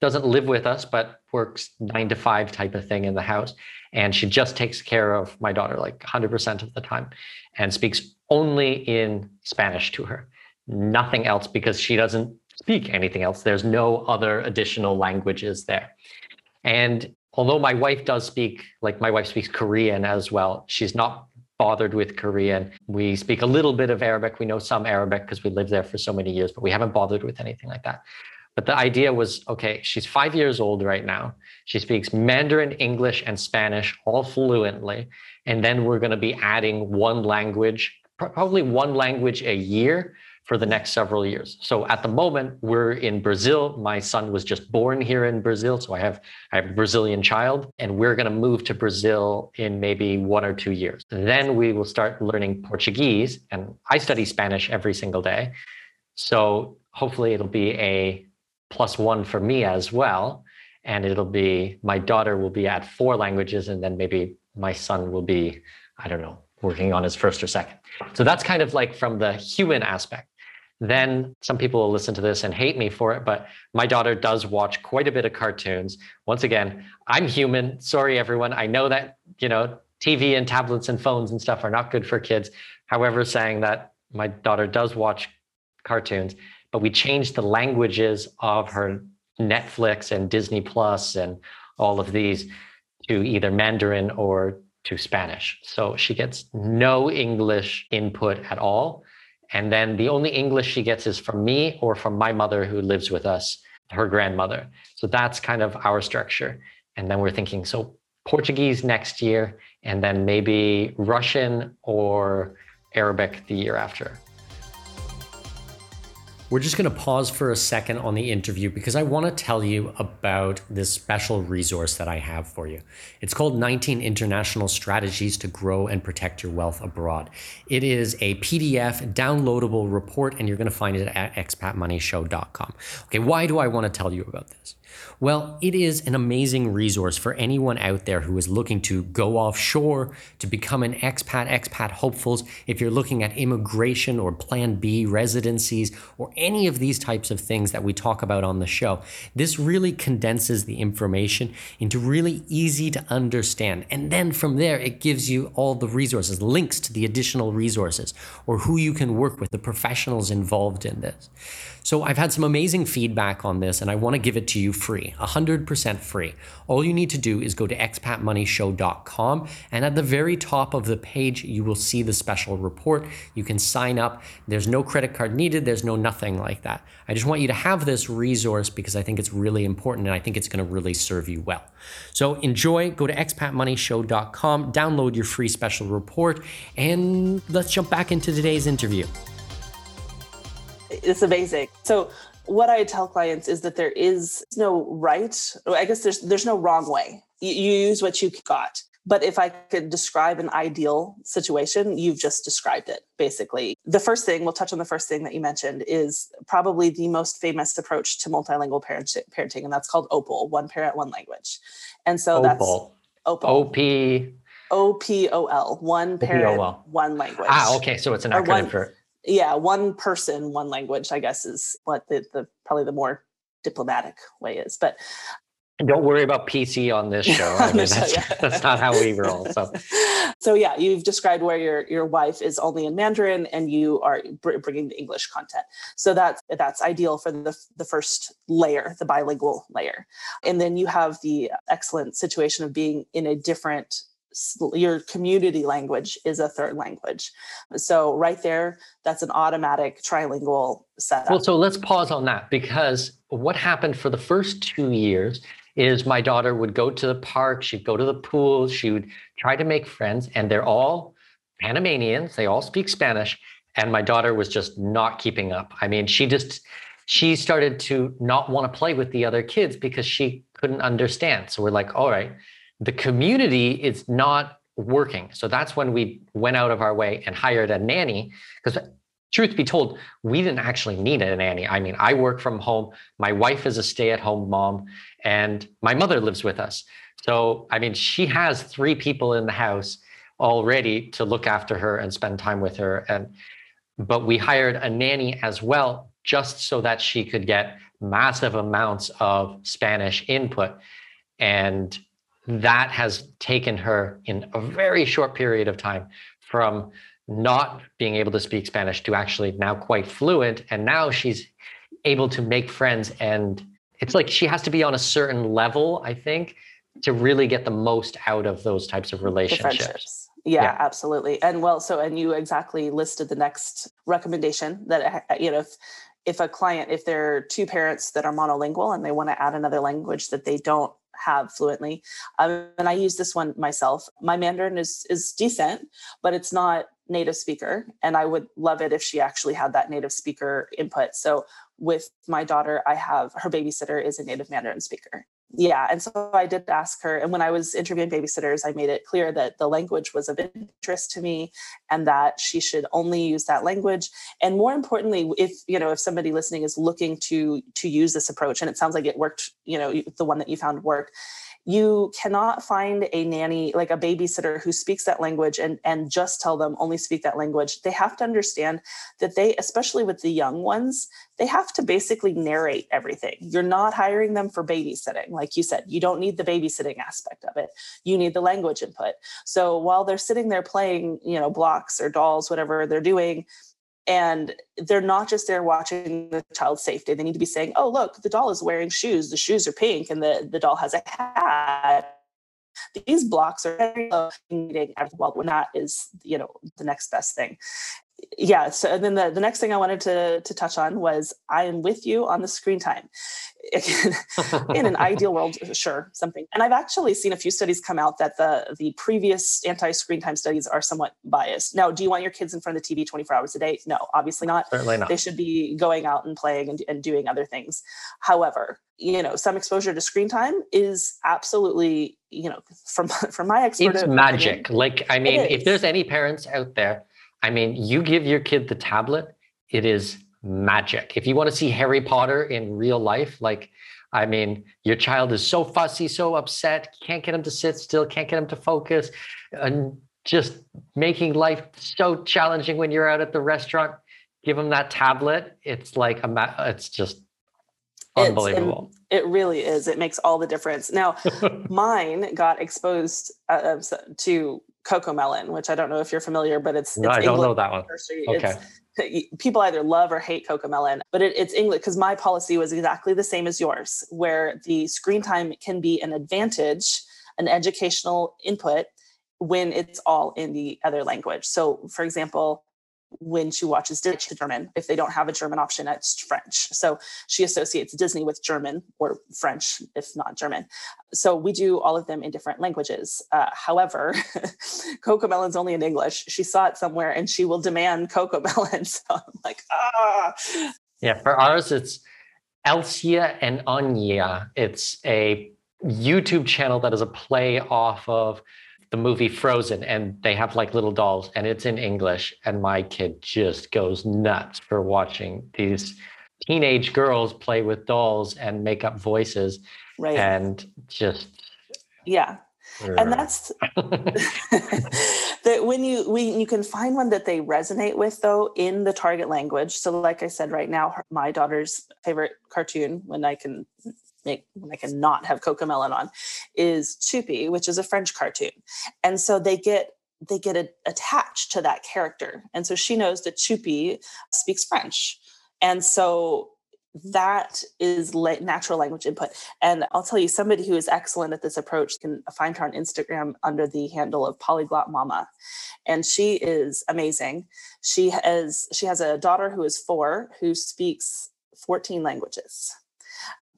Speaker 1: doesn't live with us, but works nine to five type of thing in the house. And she just takes care of my daughter like 100% of the time and speaks only in Spanish to her, nothing else because she doesn't speak anything else. There's no other additional languages there. And although my wife does speak, like my wife speaks Korean as well, she's not bothered with Korean. We speak a little bit of Arabic. We know some Arabic because we lived there for so many years, but we haven't bothered with anything like that. But the idea was okay, she's five years old right now. She speaks Mandarin, English, and Spanish all fluently. And then we're going to be adding one language, probably one language a year for the next several years. So at the moment, we're in Brazil. My son was just born here in Brazil. So I have, I have a Brazilian child, and we're going to move to Brazil in maybe one or two years. Then we will start learning Portuguese. And I study Spanish every single day. So hopefully it'll be a plus one for me as well. And it'll be my daughter will be at four languages, and then maybe my son will be, I don't know, working on his first or second. So that's kind of like from the human aspect. Then some people will listen to this and hate me for it, but my daughter does watch quite a bit of cartoons. Once again, I'm human. Sorry, everyone. I know that, you know, TV and tablets and phones and stuff are not good for kids, however, saying that my daughter does watch cartoons, Uh, we changed the languages of her Netflix and Disney Plus and all of these to either Mandarin or to Spanish. So she gets no English input at all. And then the only English she gets is from me or from my mother who lives with us, her grandmother. So that's kind of our structure. And then we're thinking so Portuguese next year, and then maybe Russian or Arabic the year after.
Speaker 4: We're just going to pause for a second on the interview because I want to tell you about this special resource that I have for you. It's called 19 International Strategies to Grow and Protect Your Wealth Abroad. It is a PDF downloadable report, and you're going to find it at expatmoneyshow.com. Okay, why do I want to tell you about this? Well, it is an amazing resource for anyone out there who is looking to go offshore, to become an expat, expat hopefuls. If you're looking at immigration or Plan B residencies or any of these types of things that we talk about on the show, this really condenses the information into really easy to understand. And then from there, it gives you all the resources, links to the additional resources, or who you can work with, the professionals involved in this. So I've had some amazing feedback on this, and I want to give it to you free, 100% free. All you need to do is go to expatmoneyshow.com, and at the very top of the page, you will see the special report. You can sign up. There's no credit card needed, there's no nothing like that. I just want you to have this resource because I think it's really important and I think it's going to really serve you well. So enjoy, go to expatmoneyshow.com, download your free special report, and let's jump back into today's interview
Speaker 3: it's amazing. So what I tell clients is that there is no right. I guess there's there's no wrong way. You, you use what you got. But if I could describe an ideal situation, you've just described it basically. The first thing, we'll touch on the first thing that you mentioned, is probably the most famous approach to multilingual parenting, and that's called OPOL, one parent, one language. And so that's OPOL.
Speaker 1: O P
Speaker 3: O P O L, one parent, one language.
Speaker 1: Ah, okay. So it's an acronym one, for
Speaker 3: yeah, one person, one language, I guess is what the, the probably the more diplomatic way is. But
Speaker 1: don't worry about PC on this show. I mean, that's, yeah. that's not how we roll. So,
Speaker 3: so yeah, you've described where your your wife is only in Mandarin and you are br- bringing the English content. So that's that's ideal for the the first layer, the bilingual layer, and then you have the excellent situation of being in a different your community language is a third language. So right there, that's an automatic trilingual setup.
Speaker 1: Well, so let's pause on that because what happened for the first two years is my daughter would go to the park, she'd go to the pool, she would try to make friends, and they're all Panamanians, they all speak Spanish. And my daughter was just not keeping up. I mean, she just she started to not want to play with the other kids because she couldn't understand. So we're like, all right, the community is not working. So that's when we went out of our way and hired a nanny. Because truth be told, we didn't actually need a nanny. I mean, I work from home. My wife is a stay at home mom, and my mother lives with us. So, I mean, she has three people in the house already to look after her and spend time with her. And but we hired a nanny as well, just so that she could get massive amounts of Spanish input. And that has taken her in a very short period of time from not being able to speak Spanish to actually now quite fluent. And now she's able to make friends. And it's like she has to be on a certain level, I think, to really get the most out of those types of relationships.
Speaker 3: Yeah, yeah, absolutely. And well, so, and you exactly listed the next recommendation that, you know, if, if a client, if there are two parents that are monolingual and they want to add another language that they don't have fluently. Um, and I use this one myself. My Mandarin is is decent, but it's not native speaker. And I would love it if she actually had that native speaker input. So with my daughter, I have her babysitter is a native Mandarin speaker yeah and so i did ask her and when i was interviewing babysitters i made it clear that the language was of interest to me and that she should only use that language. And more importantly if you know if somebody listening is looking to to use this approach and it sounds like it worked you know the one that you found worked you cannot find a nanny like a babysitter who speaks that language and and just tell them only speak that language. They have to understand that they especially with the young ones they have to basically narrate everything. You're not hiring them for babysitting. Like you said you don't need the babysitting aspect of it. You need the language input. So while they're sitting there playing you know blocks or dolls whatever they're doing and they're not just there watching the child's safety. They need to be saying oh look the doll is wearing shoes. The shoes are pink and the, the doll has a hat. These blocks are meeting well when that is you know the next best thing yeah so and then the, the next thing i wanted to to touch on was i am with you on the screen time. In an ideal world sure something. And i've actually seen a few studies come out that the the previous anti-screen time studies are somewhat biased. Now do you want your kids in front of the tv 24 hours a day? No obviously not.
Speaker 1: Certainly not.
Speaker 3: They should be going out and playing and, and doing other things. However you know some exposure to screen time is absolutely you know from from my expert
Speaker 1: it's magic. Opinion, like i mean if there's any parents out there I mean, you give your kid the tablet, it is magic. If you want to see Harry Potter in real life, like, I mean, your child is so fussy, so upset, can't get him to sit still, can't get him to focus, and just making life so challenging when you're out at the restaurant. Give them that tablet. It's like a, ma- it's just unbelievable.
Speaker 3: It's, it really is. It makes all the difference. Now, mine got exposed uh, to CoComelon, which I don't know if you're familiar, but it's,
Speaker 1: no,
Speaker 3: it's
Speaker 1: I don't know that one. Okay.
Speaker 3: It's, people either love or hate CoComelon, but it, it's English because my policy was exactly the same as yours, where the screen time can be an advantage, an educational input when it's all in the other language. So, for example, when she watches Disney German. If they don't have a German option, it's French. So she associates Disney with German or French, if not German. So we do all of them in different languages. Uh, however, CoComelon's only in English. She saw it somewhere and she will demand CoComelon. So I'm like, ah.
Speaker 1: Yeah, for ours, it's Elsia and Anya. It's a YouTube channel that is a play off of the movie Frozen and they have like little dolls and it's in English and my kid just goes nuts for watching these teenage girls play with dolls and make up voices
Speaker 3: right.
Speaker 1: and just
Speaker 3: yeah. And that's that when you when you can find one that they resonate with though in the target language. So like i said right now my daughter's favorite cartoon when i can make when I cannot have CoComelon on is T'choupi, which is a French cartoon. And so they get they get a, attached to that character. And so she knows that T'choupi speaks French. And so that is la- natural language input. And I'll tell you, somebody who is excellent at this approach can find her on Instagram under the handle of Polyglot Mama. And she is amazing. She has she has a daughter who is four who speaks 14 languages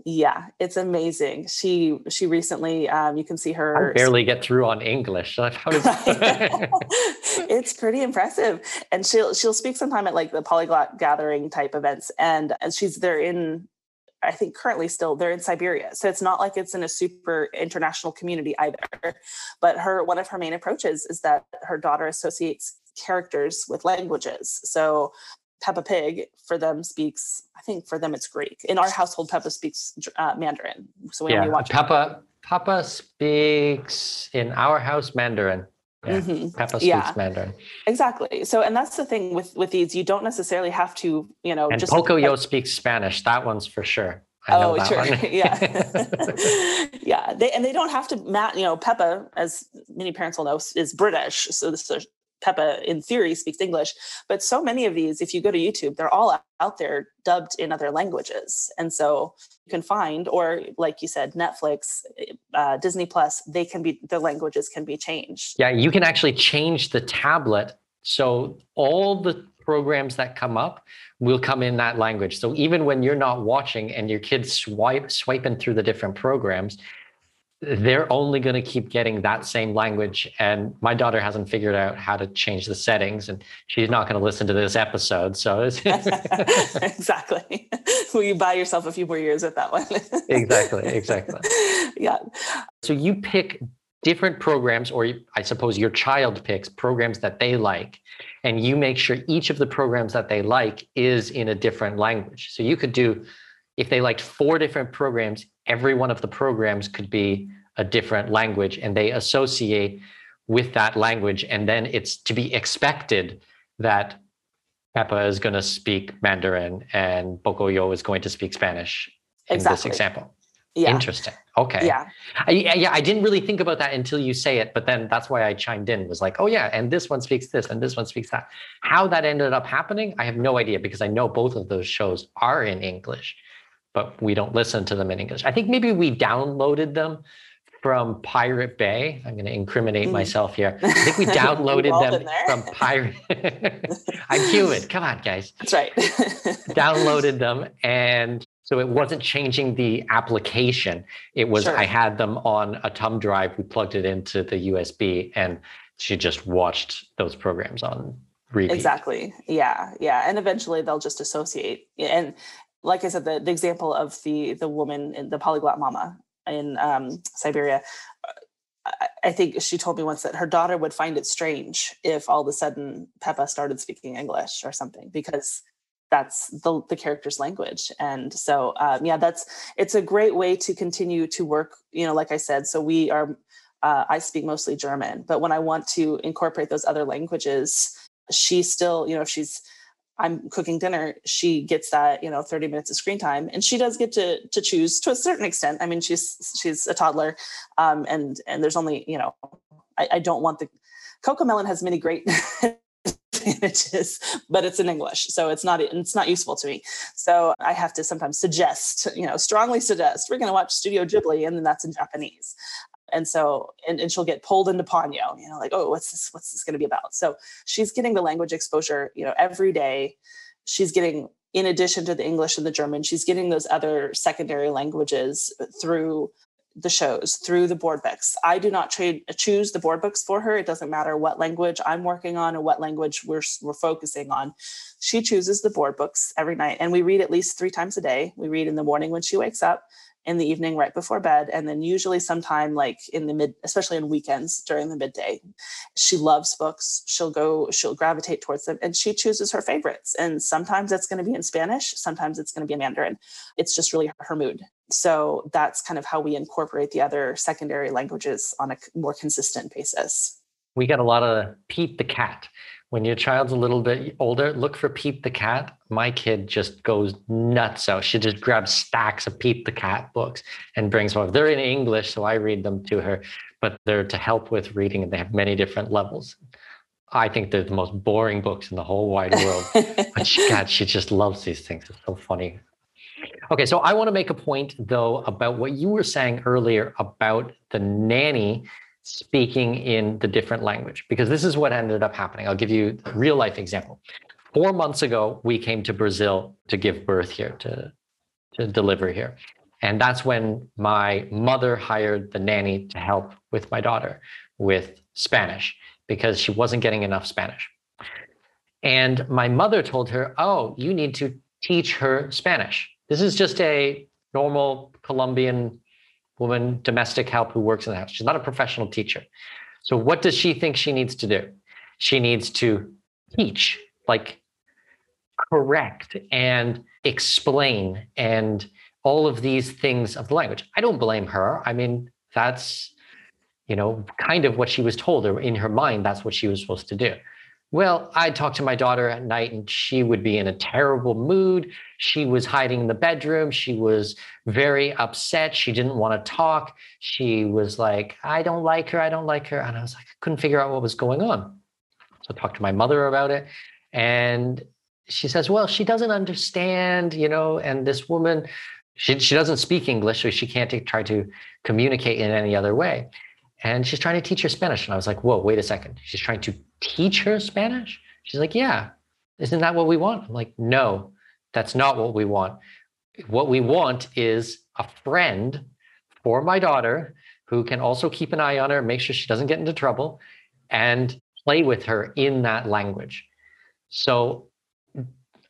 Speaker 3: yeah it's amazing. She she recently um, you can see her
Speaker 1: I barely get through on english.
Speaker 3: It's pretty impressive. And she'll she'll speak sometime at like the polyglot gathering type events and and she's there in i think currently still they're in siberia. So it's not like it's in a super international community either. But her one of her main approaches is that her daughter associates characters with languages. So Peppa Pig for them speaks, I think for them it's Greek. In our household, Peppa speaks uh, Mandarin. So we
Speaker 1: yeah,
Speaker 3: only watch
Speaker 1: Peppa. Peppa speaks in our house Mandarin. Yeah, mm-hmm. Peppa speaks yeah. Mandarin.
Speaker 3: Exactly. So, and that's the thing with with these, you don't necessarily have to, you know,
Speaker 1: and just Pocoyo like, speaks Spanish. That one's for sure. I oh, sure.
Speaker 3: yeah. yeah. They, and they don't have to, Matt, you know, Peppa, as many parents will know, is British. So this is Peppa, in theory, speaks English. But so many of these, if you go to YouTube, they're all out there dubbed in other languages. And so you can find, or like you said, Netflix, uh, Disney Plus, they can be, the languages can be changed.
Speaker 1: Yeah, you can actually change the tablet. So all the programs that come up will come in that language. So even when you're not watching and your kids swipe swiping through the different programs, they're only going to keep getting that same language. And my daughter hasn't figured out how to change the settings, and she's not going to listen to this episode. So
Speaker 3: exactly. Will you buy yourself a few more years with that one?
Speaker 1: exactly. Exactly.
Speaker 3: Yeah.
Speaker 1: So you pick different programs, or I suppose your child picks programs that they like, and you make sure each of the programs that they like is in a different language. So you could do, if they liked four different programs, every one of the programs could be a different language and they associate with that language. And then it's to be expected that Peppa is going to speak Mandarin and Pocoyo is going to speak Spanish in this example.
Speaker 3: Yeah.
Speaker 1: Interesting. Okay.
Speaker 3: Yeah.
Speaker 1: I, yeah, yeah, I didn't really think about that until you say it, but then that's why I chimed in. Was like, oh yeah, and this one speaks this, and this one speaks that. How that ended up happening, I have no idea because I know both of those shows are in English, but we don't listen to them in English. I think maybe we downloaded them from Pirate Bay. I'm going to incriminate
Speaker 3: Mm.
Speaker 1: myself here. I think we downloaded them from Pirate. I'm human. Come on, guys
Speaker 3: That's right.
Speaker 1: downloaded them and so it wasn't changing the application it was
Speaker 3: Sure.
Speaker 1: i had them on a thumb drive we plugged it into the usb and she just watched those programs on repeat
Speaker 3: exactly. Yeah. Yeah. And eventually they'll just associate. And like I said, the, the example of the the woman in the polyglot mama in um, Siberia, uh, I, I think she told me once that her daughter would find it strange if all of a sudden Peppa started speaking English or something because that's the, the character's language. And so um, yeah that's it's a great way to continue to work you know like i said so we are uh, i speak mostly german but when i want to incorporate those other languages she still you know if she's i'm cooking dinner she gets that you know 30 minutes of screen time and she does get to to choose to a certain extent. I mean she's she's a toddler um, and and there's only you know I, I don't want the CoComelon has many great advantages but it's in english so it's not it's not useful to me. So i have to sometimes suggest you know strongly suggest we're going to watch studio ghibli and then that's in japanese and so and, and she'll get pulled into ponyo you know like oh what's this what's this going to be about? So she's getting the language exposure you know every day. She's getting in addition to the english and the german she's getting those other secondary languages through the shows through the board books. I do not trade choose the board books for her. It doesn't matter what language i'm working on or what language we're, we're focusing on. She chooses the board books every night and we read at least three times a day. We read in the morning when she wakes up in the evening right before bed and then usually sometime like in the mid especially on weekends during the midday she loves books. She'll go she'll gravitate towards them and she chooses her favorites. And sometimes it's going to be in spanish sometimes it's going to be in mandarin. It's just really her mood. So that's kind of how we incorporate the other secondary languages on a more consistent basis.
Speaker 1: We got a lot of Pete the cat. When your child's a little bit older, look for Pete the cat. My kid just goes nuts out. She just grabs stacks of Pete the cat books and brings them over. They're in English, so I read them to her, but they're to help with reading, and they have many different levels. I think they're the most boring books in the whole wide world. but she, God, she just loves these things. It's so funny. Okay, so I want to make a point though about what you were saying earlier about the nanny speaking in the different language, because this is what ended up happening. I'll give you a real life example. Four months ago, we came to Brazil to give birth here, to, to deliver here. And that's when my mother hired the nanny to help with my daughter with Spanish because she wasn't getting enough Spanish. And my mother told her, Oh, you need to teach her Spanish. This is just a normal Colombian woman, domestic help who works in the house. She's not a professional teacher. So, what does she think she needs to do? She needs to teach, like correct and explain and all of these things of the language. I don't blame her. I mean, that's, you know, kind of what she was told, or in her mind, that's what she was supposed to do. Well, I talked to my daughter at night and she would be in a terrible mood. She was hiding in the bedroom. She was very upset. She didn't want to talk. She was like, I don't like her. I don't like her. And I was like, I couldn't figure out what was going on. So I talked to my mother about it. And she says, Well, she doesn't understand, you know, and this woman, she, she doesn't speak English, so she can't try to communicate in any other way. And she's trying to teach her Spanish. And I was like, Whoa, wait a second. She's trying to teach her Spanish? She's like, Yeah, isn't that what we want? I'm like, No, that's not what we want. What we want is a friend for my daughter who can also keep an eye on her, make sure she doesn't get into trouble, and play with her in that language. So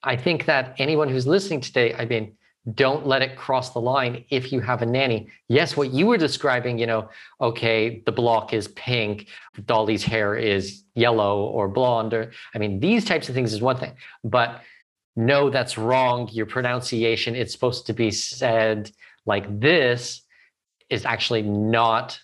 Speaker 1: I think that anyone who's listening today, I mean, don't let it cross the line if you have a nanny. Yes, what you were describing, you know, okay, the block is pink, Dolly's hair is yellow or blonde, or I mean, these types of things is one thing, but no, that's wrong. Your pronunciation, it's supposed to be said like this. is actually not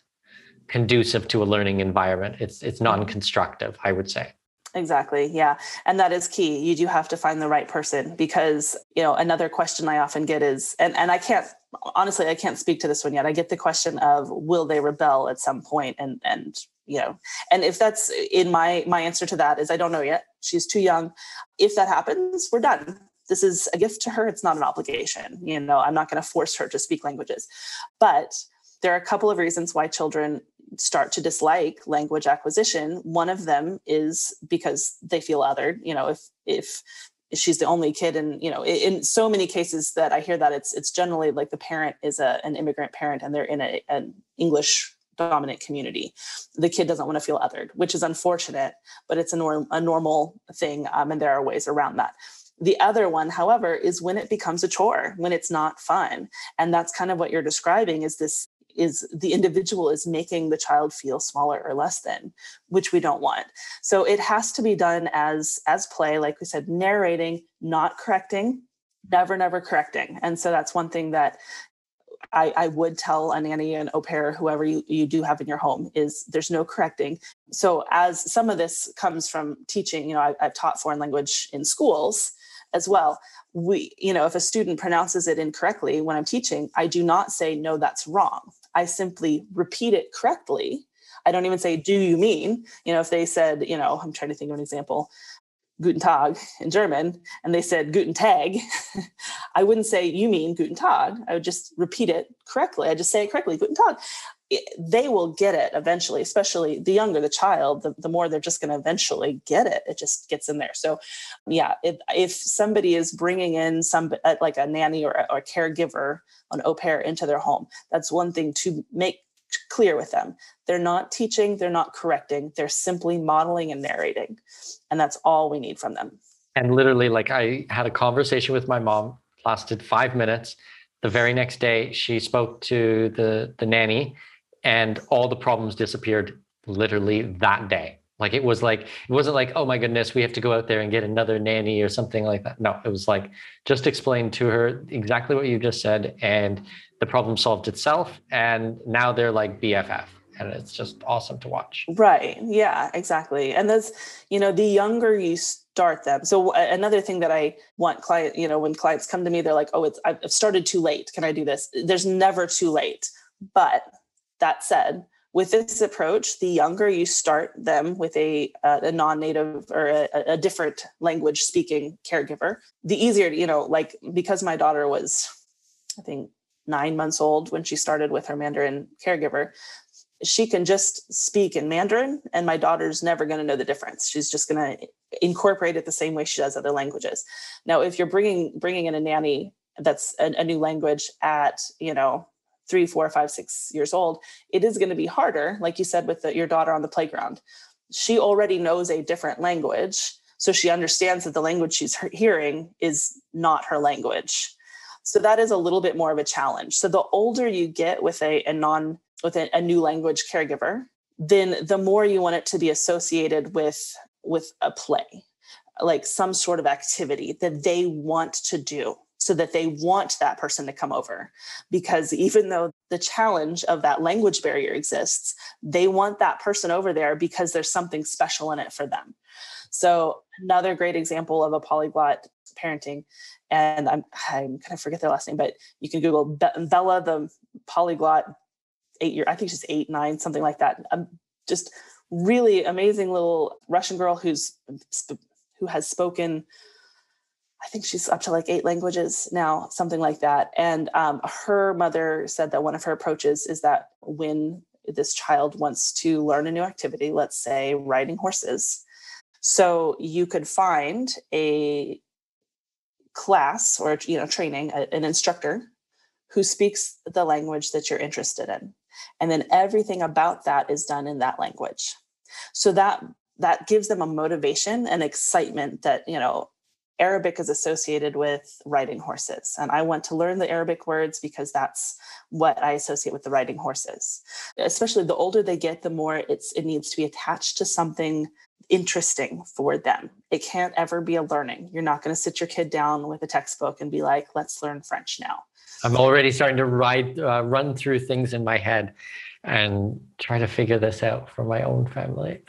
Speaker 1: conducive to a learning environment. It's it's mm-hmm. non-constructive, I would say.
Speaker 3: Exactly. Yeah. And that is key. You do have to find the right person because, you know, another question I often get is and and I can't honestly I can't speak to this one yet. I get the question of will they rebel at some point? and and you know and if that's in my my answer to that is i don't know yet she's too young if that happens we're done this is a gift to her it's not an obligation you know i'm not going to force her to speak languages but there are a couple of reasons why children start to dislike language acquisition one of them is because they feel othered you know if if she's the only kid and you know in so many cases that i hear that it's it's generally like the parent is a, an immigrant parent and they're in a, an english dominant community. The kid doesn't want to feel othered which is unfortunate but it's a, norm, a normal thing um, and there are ways around that. The other one however is when it becomes a chore when it's not fun. And that's kind of what you're describing is this is the individual is making the child feel smaller or less than which we don't want so it has to be done as as play like we said narrating not correcting never never correcting and so that's one thing that I, I, would tell a nanny and au pair, whoever you, you do have in your home, is there's no correcting. So, as some of this comes from teaching, you know, I, I've taught foreign language in schools as well. We, you know, if a student pronounces it incorrectly when I'm teaching, I do not say, no, that's wrong. I simply repeat it correctly. I don't even say, do you mean? You know, if they said, you know, I'm trying to think of an example. Guten Tag in German, and they said Guten Tag, I wouldn't say, you mean Guten Tag. I would just repeat it correctly. I just say it correctly, Guten Tag. They will get it eventually, especially the younger the child, the, the more they're just going to eventually get it. It just gets in there. So, yeah, if, if somebody is bringing in some uh, like a nanny or a, or a caregiver, an au pair into their home, that's one thing to make clear with them. They're not teaching, they're not correcting, they're simply modeling and narrating. And that's all we need from them.
Speaker 1: And literally, like I had a conversation with my mom, lasted five minutes. The very next day, she spoke to the, the nanny, and all the problems disappeared literally that day. Like it was like, it wasn't like, oh my goodness, we have to go out there and get another nanny or something like that. No, it was like just explain to her exactly what you just said. And the problem solved itself. And now they're like BFF and it's just awesome to watch.
Speaker 3: Right. Yeah, exactly. And that's, you know, the younger you start them. So uh, another thing that I want client, you know, when clients come to me, they're like, oh, it's, I've started too late. Can I do this? There's never too late. But that said, with this approach, the younger you start them with a, uh, a non-native or a, a different language speaking caregiver, the easier, you know, like because my daughter was, I think nine months old when she started with her Mandarin caregiver, she can just speak in Mandarin, and my daughter's never going to know the difference. She's just going to incorporate it the same way she does other languages. Now, if you're bringing bringing in a nanny that's a, a new language at you know three, four, five, six years old, it is going to be harder. Like you said with the, your daughter on the playground, she already knows a different language, so she understands that the language she's hearing is not her language. So that is a little bit more of a challenge. So the older you get with a, a non with a, a new language caregiver, then the more you want it to be associated with with a play, like some sort of activity that they want to do so that they want that person to come over. Because even though the challenge of that language barrier exists, they want that person over there because there's something special in it for them. So, another great example of a polyglot parenting and I'm I'm kind of forget their last name, but you can Google Be- Bella the polyglot eight year I think she's eight nine something like that. Um, just really amazing little Russian girl who's who has spoken. I think she's up to like eight languages now, something like that. And um, her mother said that one of her approaches is that when this child wants to learn a new activity, let's say riding horses, so you could find a class or you know training an instructor who speaks the language that you're interested in. And then everything about that is done in that language. So that that gives them a motivation and excitement that you know arabic is associated with riding horses and i want to learn the arabic words because that's what i associate with the riding horses especially the older they get the more it's it needs to be attached to something interesting for them. It can't ever be a learning. You're not going to sit your kid down with a textbook and be like, let's learn French now.
Speaker 1: I'm already starting to ride, uh, run through things in my head and try to figure this out for my own family.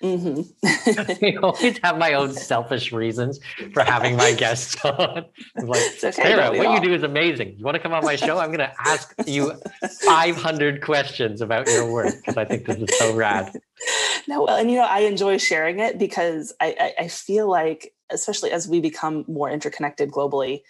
Speaker 1: Mm-hmm. I always have my own selfish reasons for having my guests on. I'm like, okay, Sarah, what all? you do is amazing. You want to come on my show? I'm going to ask you 500 questions about your work because I think this is so rad.
Speaker 3: No, well, and you know, I enjoy sharing it because I, I, I feel like, especially as we become more interconnected globally,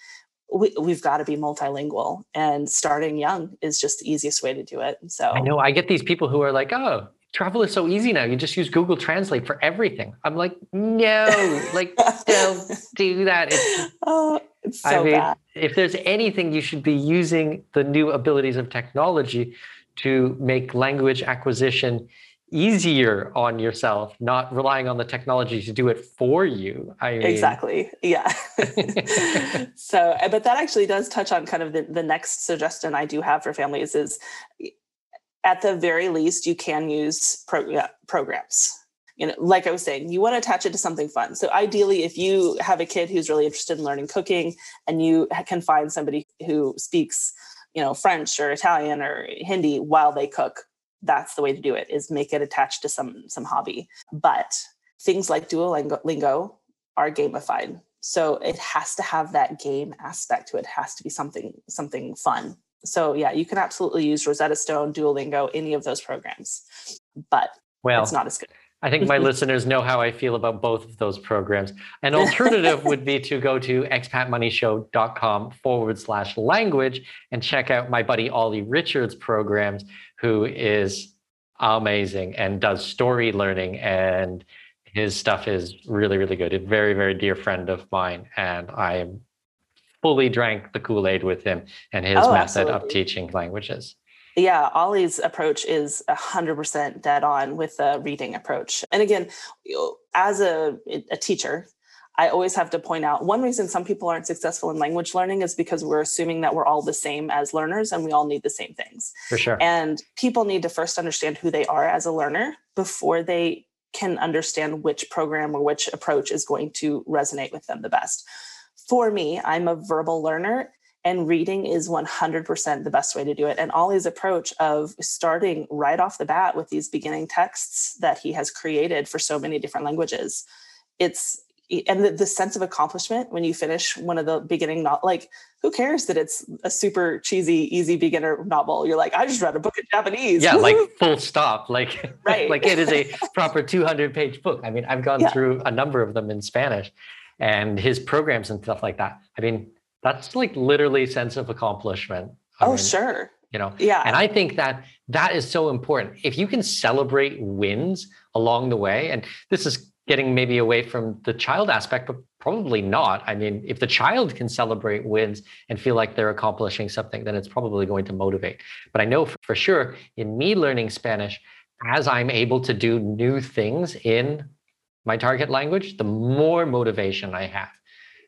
Speaker 3: we, we've got to be multilingual and starting young is just the easiest way to do it so
Speaker 1: i know i get these people who are like oh travel is so easy now you just use google translate for everything i'm like no like don't do that
Speaker 3: it's, oh, it's so
Speaker 1: i mean
Speaker 3: bad.
Speaker 1: if there's anything you should be using the new abilities of technology to make language acquisition easier on yourself, not relying on the technology to do it for you.
Speaker 3: I mean. exactly. Yeah. so, eh, but that actually does touch on kind of the, the next suggestion I do have for families is at the very least, you can use pro, yeah, programs. You know, like I was saying, you want to attach it to something fun. So ideally, if you have a kid who's really interested in learning cooking and you can find somebody who speaks, you know, French or Italian or Hindi while they cook, that's the way to do it is make it attached to some some hobby. But things like duolingo are gamified. So it has to have that game aspect to it. it has to be something something fun. So yeah you can absolutely use rosetta stone duolingo any of those programs. But well it's not as good.
Speaker 1: I think my listeners know how I feel about both of those programs. An alternative would be to go to expatmoneyshow.com forward slash language and check out my buddy Olly Richards' programs, who is amazing and does story learning. And his stuff is really, really good. A very, very dear friend of mine. And I fully drank the Kool Aid with him and his oh, method absolutely. of teaching languages
Speaker 3: yeah olly's approach is 100% dead on with the reading approach and again as a, a teacher i always have to point out one reason some people aren't successful in language learning is because we're assuming that we're all the same as learners and we all need the same things.
Speaker 1: For sure.
Speaker 3: And people need to first understand who they are as a learner before they can understand which program or which approach is going to resonate with them the best. For me i'm a verbal learner and reading is 100% the best way to do it. And olly's approach of starting right off the bat with these beginning texts that he has created for so many different languages it's and the, the sense of accomplishment when you finish one of the beginning not like who cares that it's a super cheesy easy beginner novel you're like i just read a book in japanese
Speaker 1: yeah like full stop like right. like it is a proper 200 page book i mean i've gone yeah. through a number of them in spanish and his programs and stuff like that i mean that's like literally sense of accomplishment.
Speaker 3: I oh, mean, sure.
Speaker 1: You know,
Speaker 3: yeah.
Speaker 1: And I think that that is so important. If you can celebrate wins along the way, and this is getting maybe away from the child aspect, but probably not. I mean, if the child can celebrate wins and feel like they're accomplishing something, then it's probably going to motivate. But I know for sure in me learning Spanish, as I'm able to do new things in my target language, the more motivation I have.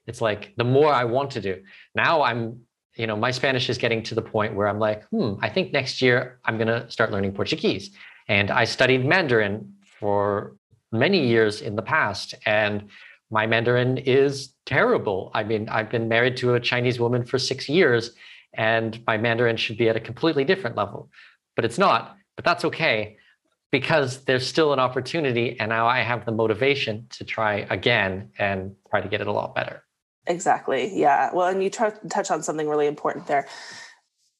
Speaker 1: It's like the more I want to do. Now I'm, you know, my Spanish is getting to the point where I'm like, hmm, I think next year I'm going to start learning Portuguese. And I studied Mandarin for many years in the past. And my Mandarin is terrible. I mean, I've been married to a Chinese woman for six years, and my Mandarin should be at a completely different level, but it's not. But that's okay because there's still an opportunity. And now I have the motivation to try again and try to get it a lot better.
Speaker 3: Exactly. Yeah. Well, and you t- touch on something really important there.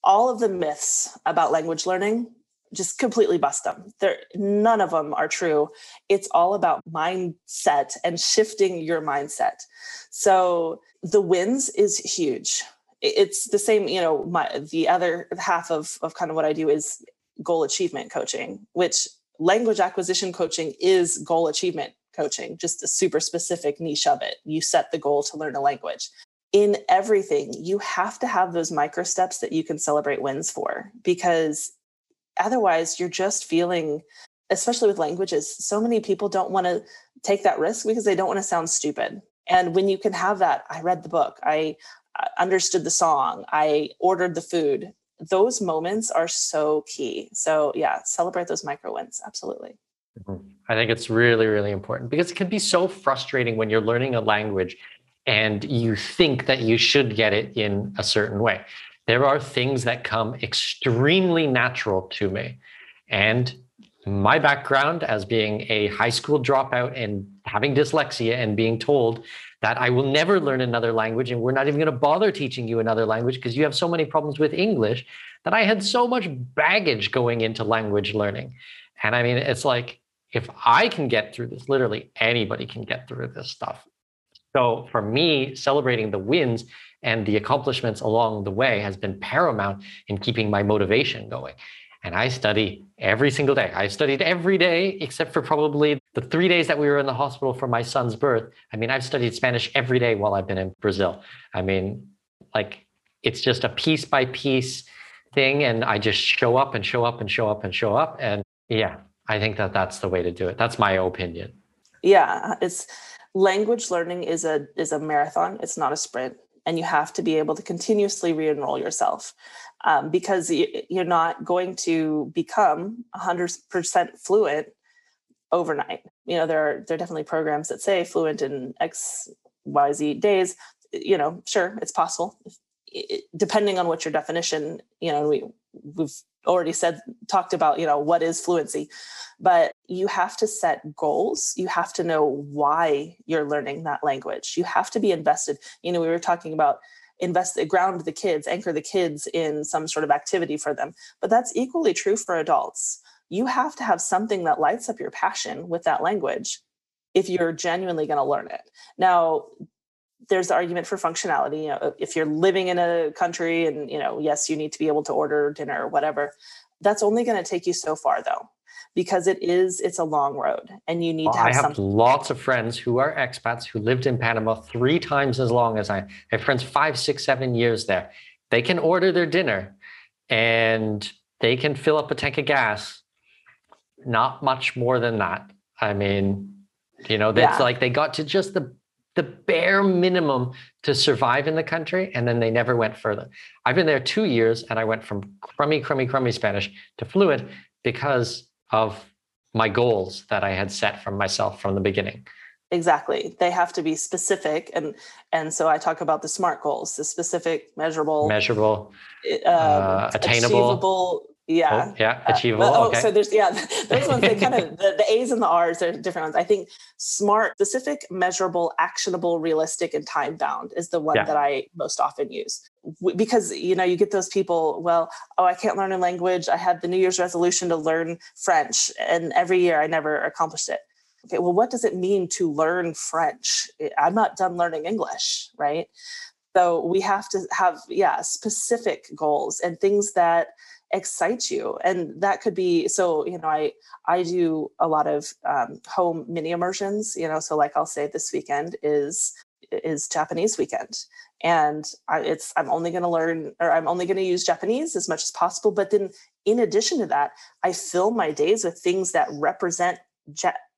Speaker 3: All of the myths about language learning just completely bust them. There none of them are true. It's all about mindset and shifting your mindset. So the wins is huge. It's the same, you know, my the other half of of kind of what I do is goal achievement coaching, which language acquisition coaching is goal achievement coaching, just a super specific niche of it. You set the goal to learn a language. In everything, you have to have those micro steps that you can celebrate wins for because otherwise you're just feeling especially with languages so many people don't want to take that risk because they don't want to sound stupid and when you can have that i read the book i understood the song i ordered the food those moments are so key so yeah celebrate those micro wins absolutely
Speaker 1: Mm-hmm. I think it's really, really important because it can be so frustrating when you're learning a language and you think that you should get it in a certain way. There are things that come extremely natural to me. And my background as being a high school dropout and having dyslexia and being told that I will never learn another language and we're not even going to bother teaching you another language because you have so many problems with English that I had so much baggage going into language learning. And I mean, it's like if I can get through this, literally anybody can get through this stuff. So for me, celebrating the wins and the accomplishments along the way has been paramount in keeping my motivation going. And I study every single day. I studied every day except for probably the three days that we were in the hospital for my son's birth. I mean, I've studied Spanish every day while I've been in Brazil. I mean, like it's just a piece by piece thing. And I just show up and show up and show up and show up. And yeah, I think that that's the way to do it. That's my opinion.
Speaker 3: Yeah, it's language learning is a is a marathon. It's not a sprint and you have to be able to continuously re-enroll yourself um, because you're not going to become 100% fluent overnight. You know there are there are definitely programs that say fluent in x y z days. You know sure it's possible depending on what your definition you know we we've already said talked about you know what is fluency. But you have to set goals. You have to know why you're learning that language. You have to be invested. You know we were talking about invest ground the kids anchor the kids in some sort of activity for them. But that's equally true for adults. You have to have something that lights up your passion with that language if you're genuinely going to learn it. Now there's the argument for functionality you know uh, if you're living in a country and you know yes you need to be able to order dinner or whatever that's only going to take you so far though because it is it's a long road and you need to have
Speaker 1: I have
Speaker 3: something.
Speaker 1: lots of friends who are expats who lived in Panama three times as long as I. I have friends five, six, seven years there. They can order their dinner and they can fill up a tank of gas. Not much more than that. I mean, you know, that's yeah. like they got to just the the bare minimum to survive in the country, and then they never went further. I've been there two years, and I went from crummy, crummy, crummy Spanish to fluent because of my goals that I had set for myself from the beginning.
Speaker 3: Exactly. They have to be specific, and and so I talk about the SMART goals: the specific, measurable,
Speaker 1: measurable, um, uh, attainable,
Speaker 3: achievable, yeah.
Speaker 1: Oh, yeah. Achievable. Uh,
Speaker 3: oh,
Speaker 1: okay.
Speaker 3: so there's yeah, those ones they kind of the, the A's and the R's are different ones. I think smart, specific, measurable, actionable, realistic, and time bound is the one yeah. that I most often use. Because you know, you get those people, well, oh, I can't learn a language. I had the New Year's resolution to learn French, and every year I never accomplished it. Okay, well, what does it mean to learn French? I'm not done learning English, right? So we have to have, yeah, specific goals and things that excites you and that could be so you know i i do a lot of um, home mini immersions you know so like i'll say this weekend is is japanese weekend and I, it's i'm only going to learn or i'm only going to use japanese as much as possible but then in addition to that i fill my days with things that represent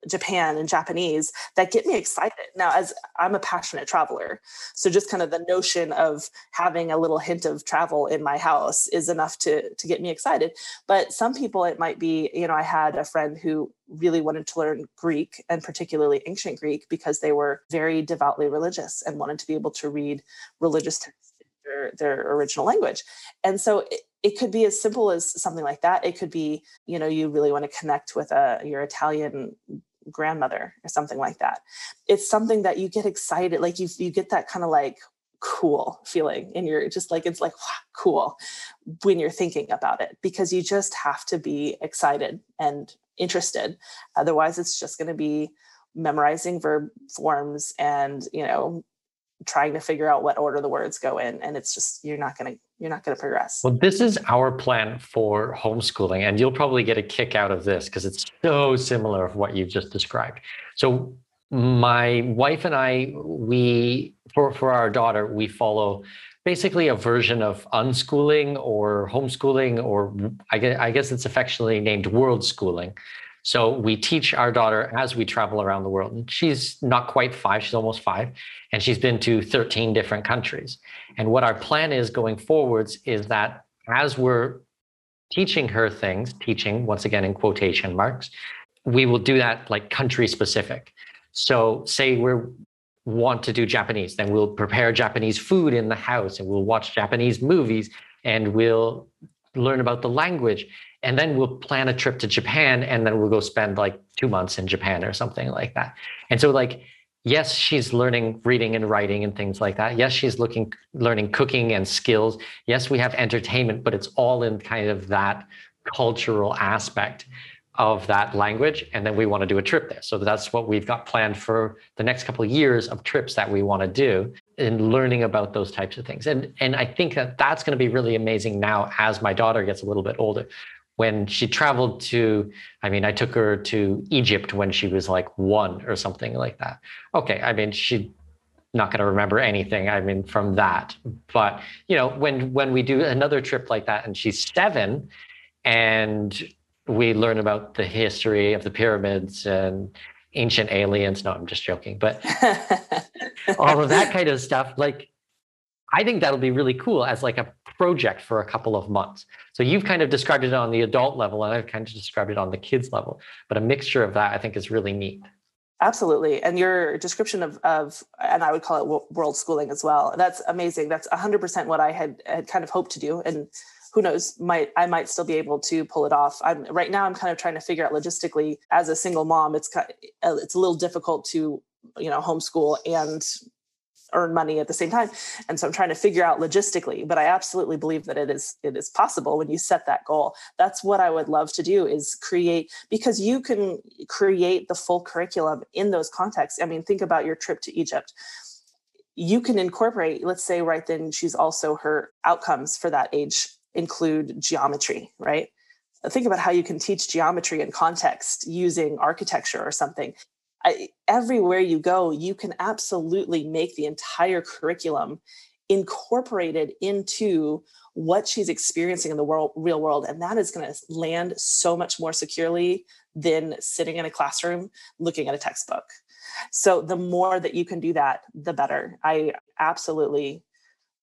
Speaker 3: Japan and Japanese that get me excited. Now, as I'm a passionate traveler, so just kind of the notion of having a little hint of travel in my house is enough to to get me excited. But some people, it might be, you know, I had a friend who really wanted to learn Greek and particularly ancient Greek because they were very devoutly religious and wanted to be able to read religious texts in their, their original language. And so it, it could be as simple as something like that it could be you know you really want to connect with a your italian grandmother or something like that. It's something that you get excited, like you you get that kind of like cool feeling and you're just like it's like cool when you're thinking about it because you just have to be excited and interested otherwise it's just going to be memorizing verb forms and you know trying to figure out what order the words go in and it's just you're not going to you're not going to progress.
Speaker 1: Well this is our plan for homeschooling and you'll probably get a kick out of this because it's so similar of what you've just described. So my wife and i we for for our daughter we follow basically a version of unschooling or homeschooling or i guess, I guess it's affectionately named world schooling so we teach our daughter as we travel around the world. And she's not quite five, she's almost five, and she's been to 13 different countries. And what our plan is going forwards is that as we're teaching her things, teaching once again in quotation marks, we will do that like country specific. So say we want to do Japanese, then we'll prepare Japanese food in the house and we'll watch Japanese movies and we'll learn about the language and then we'll plan a trip to Japan and then we'll go spend like 2 months in Japan or something like that. And so like yes, she's learning reading and writing and things like that. Yes, she's looking learning cooking and skills. Yes, we have entertainment, but it's all in kind of that cultural aspect of that language and then we want to do a trip there so that's what we've got planned for the next couple of years of trips that we want to do in learning about those types of things and and i think that that's going to be really amazing now as my daughter gets a little bit older when she traveled to i mean i took her to egypt when she was like one or something like that okay i mean she not going to remember anything i mean from that but you know when when we do another trip like that and she's seven and we learn about the history of the pyramids and ancient aliens. No, I'm just joking, but all of that kind of stuff. Like, I think that'll be really cool as like a project for a couple of months. So you've kind of described it on the adult level, and I've kind of described it on the kids level. But a mixture of that, I think, is really neat.
Speaker 3: Absolutely. And your description of, of, and I would call it world schooling as well. That's amazing. That's 100% what I had, had kind of hoped to do. And who knows might i might still be able to pull it off i'm right now i'm kind of trying to figure out logistically as a single mom it's kind of, uh, it's a little difficult to you know homeschool and earn money at the same time and so i'm trying to figure out logistically but i absolutely believe that it is it is possible when you set that goal that's what i would love to do is create because you can create the full curriculum in those contexts i mean think about your trip to egypt you can incorporate let's say right then she's also her outcomes for that age include geometry, right? Think about how you can teach geometry in context using architecture or something. I, everywhere you go, you can absolutely make the entire curriculum incorporated into what she's experiencing in the world, real world. And that is going to land so much more securely than sitting in a classroom looking at a textbook. So the more that you can do that, the better. I absolutely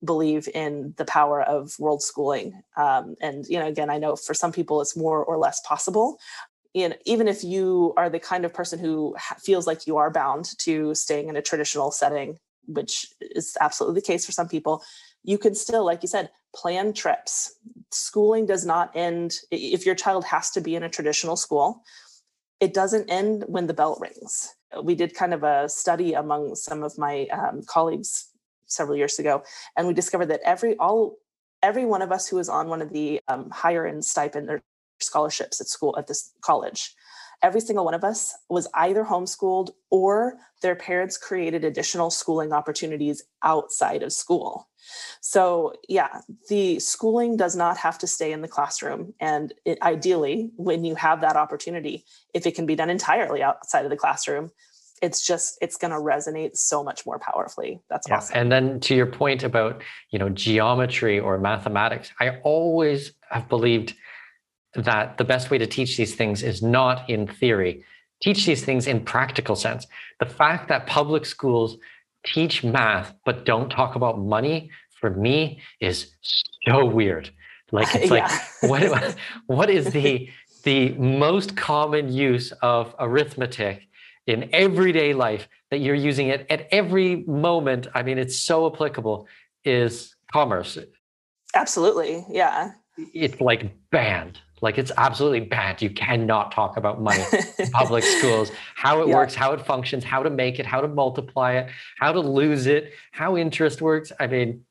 Speaker 3: believe in the power of world schooling. Um, and, you know, again, I know for some people it's more or less possible. And even if you are the kind of person who feels like you are bound to staying in a traditional setting, which is absolutely the case for some people, you can still, like you said, plan trips. Schooling does not end if your child has to be in a traditional school. It doesn't end when the bell rings. We did kind of a study among some of my um, colleagues several years ago, and we discovered that every all every one of us who was on one of the um, higher end stipend or scholarships at school at this college every single one of us was either homeschooled or their parents created additional schooling opportunities outside of school. So, yeah, the schooling does not have to stay in the classroom. And it, ideally, when you have that opportunity, if it can be done entirely outside of the classroom, it's just it's going to resonate so much more powerfully that's yeah. awesome
Speaker 1: and then to your point about you know geometry or mathematics i always have believed that the best way to teach these things is not in theory teach these things in practical sense the fact that public schools teach math but don't talk about money for me is so weird like it's like what what is the the most common use of arithmetic in everyday life that you're using it at every moment. I mean, it's so applicable is commerce.
Speaker 3: Absolutely. Yeah.
Speaker 1: It's like banned. Like it's absolutely banned. You cannot talk about money in public schools, how it yeah. works, how it functions, how to make it, how to multiply it, how to lose it, how interest works. I mean,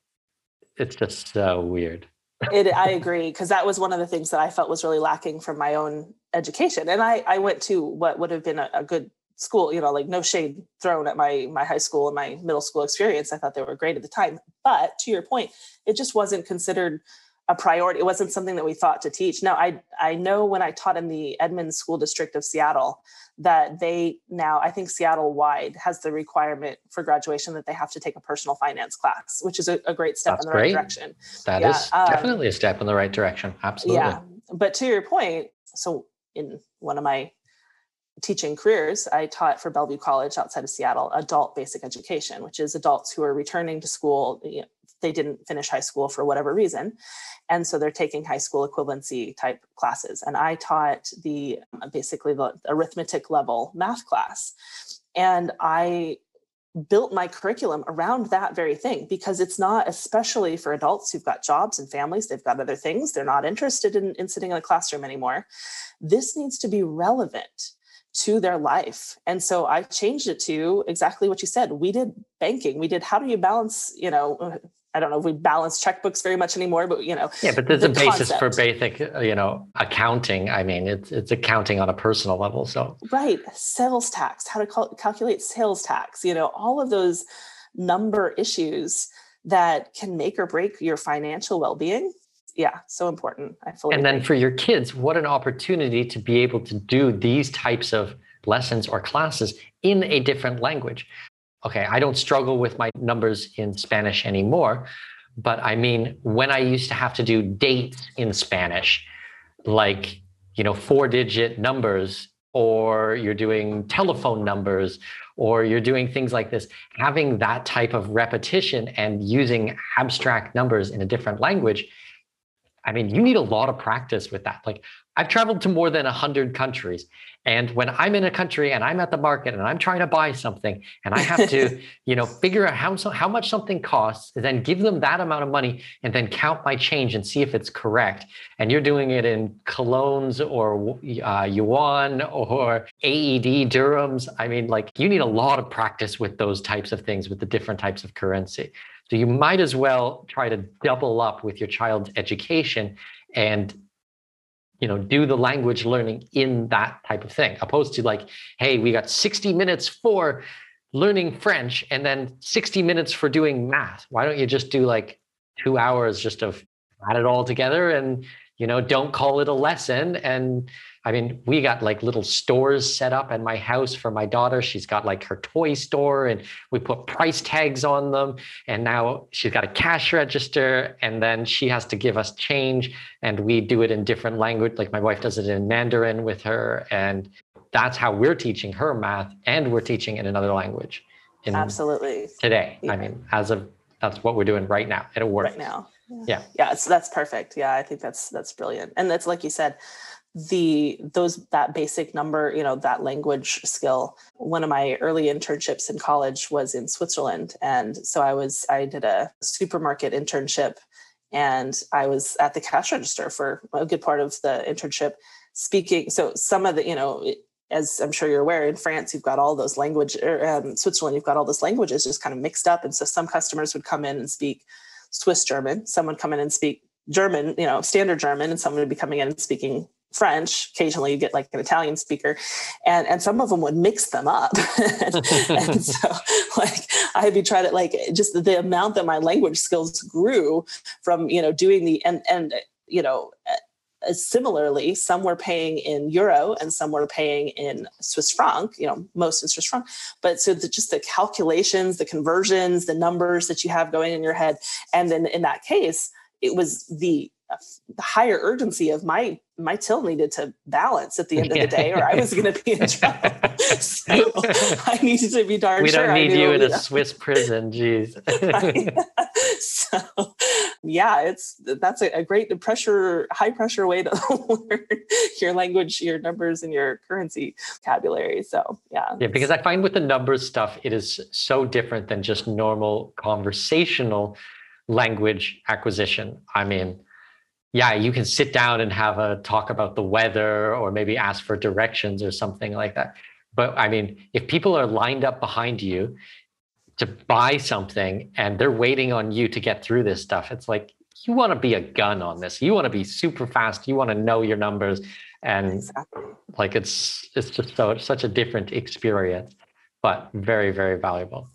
Speaker 1: it's just so weird.
Speaker 3: it, I agree because that was one of the things that I felt was really lacking from my own education. And I, I went to what would have been a, a good school you know like no shade thrown at my my high school and my middle school experience i thought they were great at the time but to your point it just wasn't considered a priority it wasn't something that we thought to teach now i i know when i taught in the edmonds school district of seattle that they now i think seattle wide has the requirement for graduation that they have to take a personal finance class which is a, a great step That's in the great. right direction
Speaker 1: That yeah, is um, definitely a step in the right direction absolutely yeah
Speaker 3: but to your point so in one of my teaching careers, I taught for Bellevue College outside of Seattle adult basic education, which is adults who are returning to school. You know, they didn't finish high school for whatever reason. And so they're taking high school equivalency type classes. And I taught the um, basically the arithmetic level math class. And I built my curriculum around that very thing because it's not especially for adults who've got jobs and families they've got other things they're not interested in, in sitting in a classroom anymore this needs to be relevant to their life and so i changed it to exactly what you said we did banking we did how do you balance you know I don't know if we balance checkbooks very much anymore, but you know.
Speaker 1: Yeah, but there's the a basis concept. for basic, you know, accounting. I mean, it's it's accounting on a personal level. So
Speaker 3: right, sales tax, how to cal- calculate sales tax. You know, all of those number issues that can make or break your financial well-being. Yeah, so important. I fully.
Speaker 1: And agree. then for your kids, what an opportunity to be able to do these types of lessons or classes in a different language okay, I don't struggle with my numbers in Spanish anymore. But I mean, when I used to have to do dates in Spanish, like, you know, four digit numbers, or you're doing telephone numbers, or you're doing things like this, having that type of repetition and using abstract numbers in a different language. I mean, you need a lot of practice with that. Like, I've traveled to more than 100 countries and when i'm in a country and i'm at the market and i'm trying to buy something and i have to you know figure out how, how much something costs then give them that amount of money and then count my change and see if it's correct. And you're doing it in colones or uh, yuan or aed dirhams. I mean like you need a lot of practice with those types of things with the different types of currency. So you might as well try to double up with your child's education and you know do the language learning in that type of thing opposed to like hey we got 60 minutes for learning french and then 60 minutes for doing math. Why don't you just do like two hours just of add it all together and you know don't call it a lesson and I mean, we got like little stores set up at my house for my daughter. She's got like her toy store and we put price tags on them. And now she's got a cash register and then she has to give us change. And we do it in different language. Like my wife does it in Mandarin with her. And that's how we're teaching her math and we're teaching in another language.
Speaker 3: Absolutely.
Speaker 1: Today. Yeah. I mean, as of that's what we're doing right now. It'll work.
Speaker 3: Right now.
Speaker 1: Yeah. Yeah.
Speaker 3: yeah so that's perfect. Yeah. I think that's that's brilliant. And that's like you said, the those that basic number you know that language skill. One of my early internships in college was in switzerland and so i was i did a supermarket internship and i was at the cash register for a good part of the internship speaking so some of the you know as i'm sure you're aware in france you've got all those language or um, switzerland you've got all those languages just kind of mixed up and so some customers would come in and speak swiss german someone come in and speak German, you know, standard German, and someone would be coming in and speaking French. Occasionally, you get like an Italian speaker, and and some of them would mix them up. and, and, so, like, I'd be trying to like just the amount that my language skills grew from you know doing the and and you know. Uh, similarly, some were paying in euro and some were paying in Swiss franc. You know, most in Swiss franc. But so the, just the calculations, the conversions, the numbers that you have going in your head, and then in that case, it was the the higher urgency of my my till needed to balance at the end of the day, or I was going to be in trouble. so I needed to be darn
Speaker 1: we
Speaker 3: sure.
Speaker 1: We don't need you in a know. Swiss prison, jeez.
Speaker 3: so, yeah, it's that's a, a, great pressure, high pressure way to learn your language, your numbers, and your currency vocabulary. So, yeah.
Speaker 1: Yeah, because I find with the numbers stuff, it is so different than just normal conversational language acquisition. I mean yeah, you can sit down and have a talk about the weather or maybe ask for directions or something like that. But I mean, if people are lined up behind you to buy something and they're waiting on you to get through this stuff, it's like you want to be a gun on this. You want to be super fast. You want to know your numbers, and exactly. like it's it's just so such a different experience, but very very valuable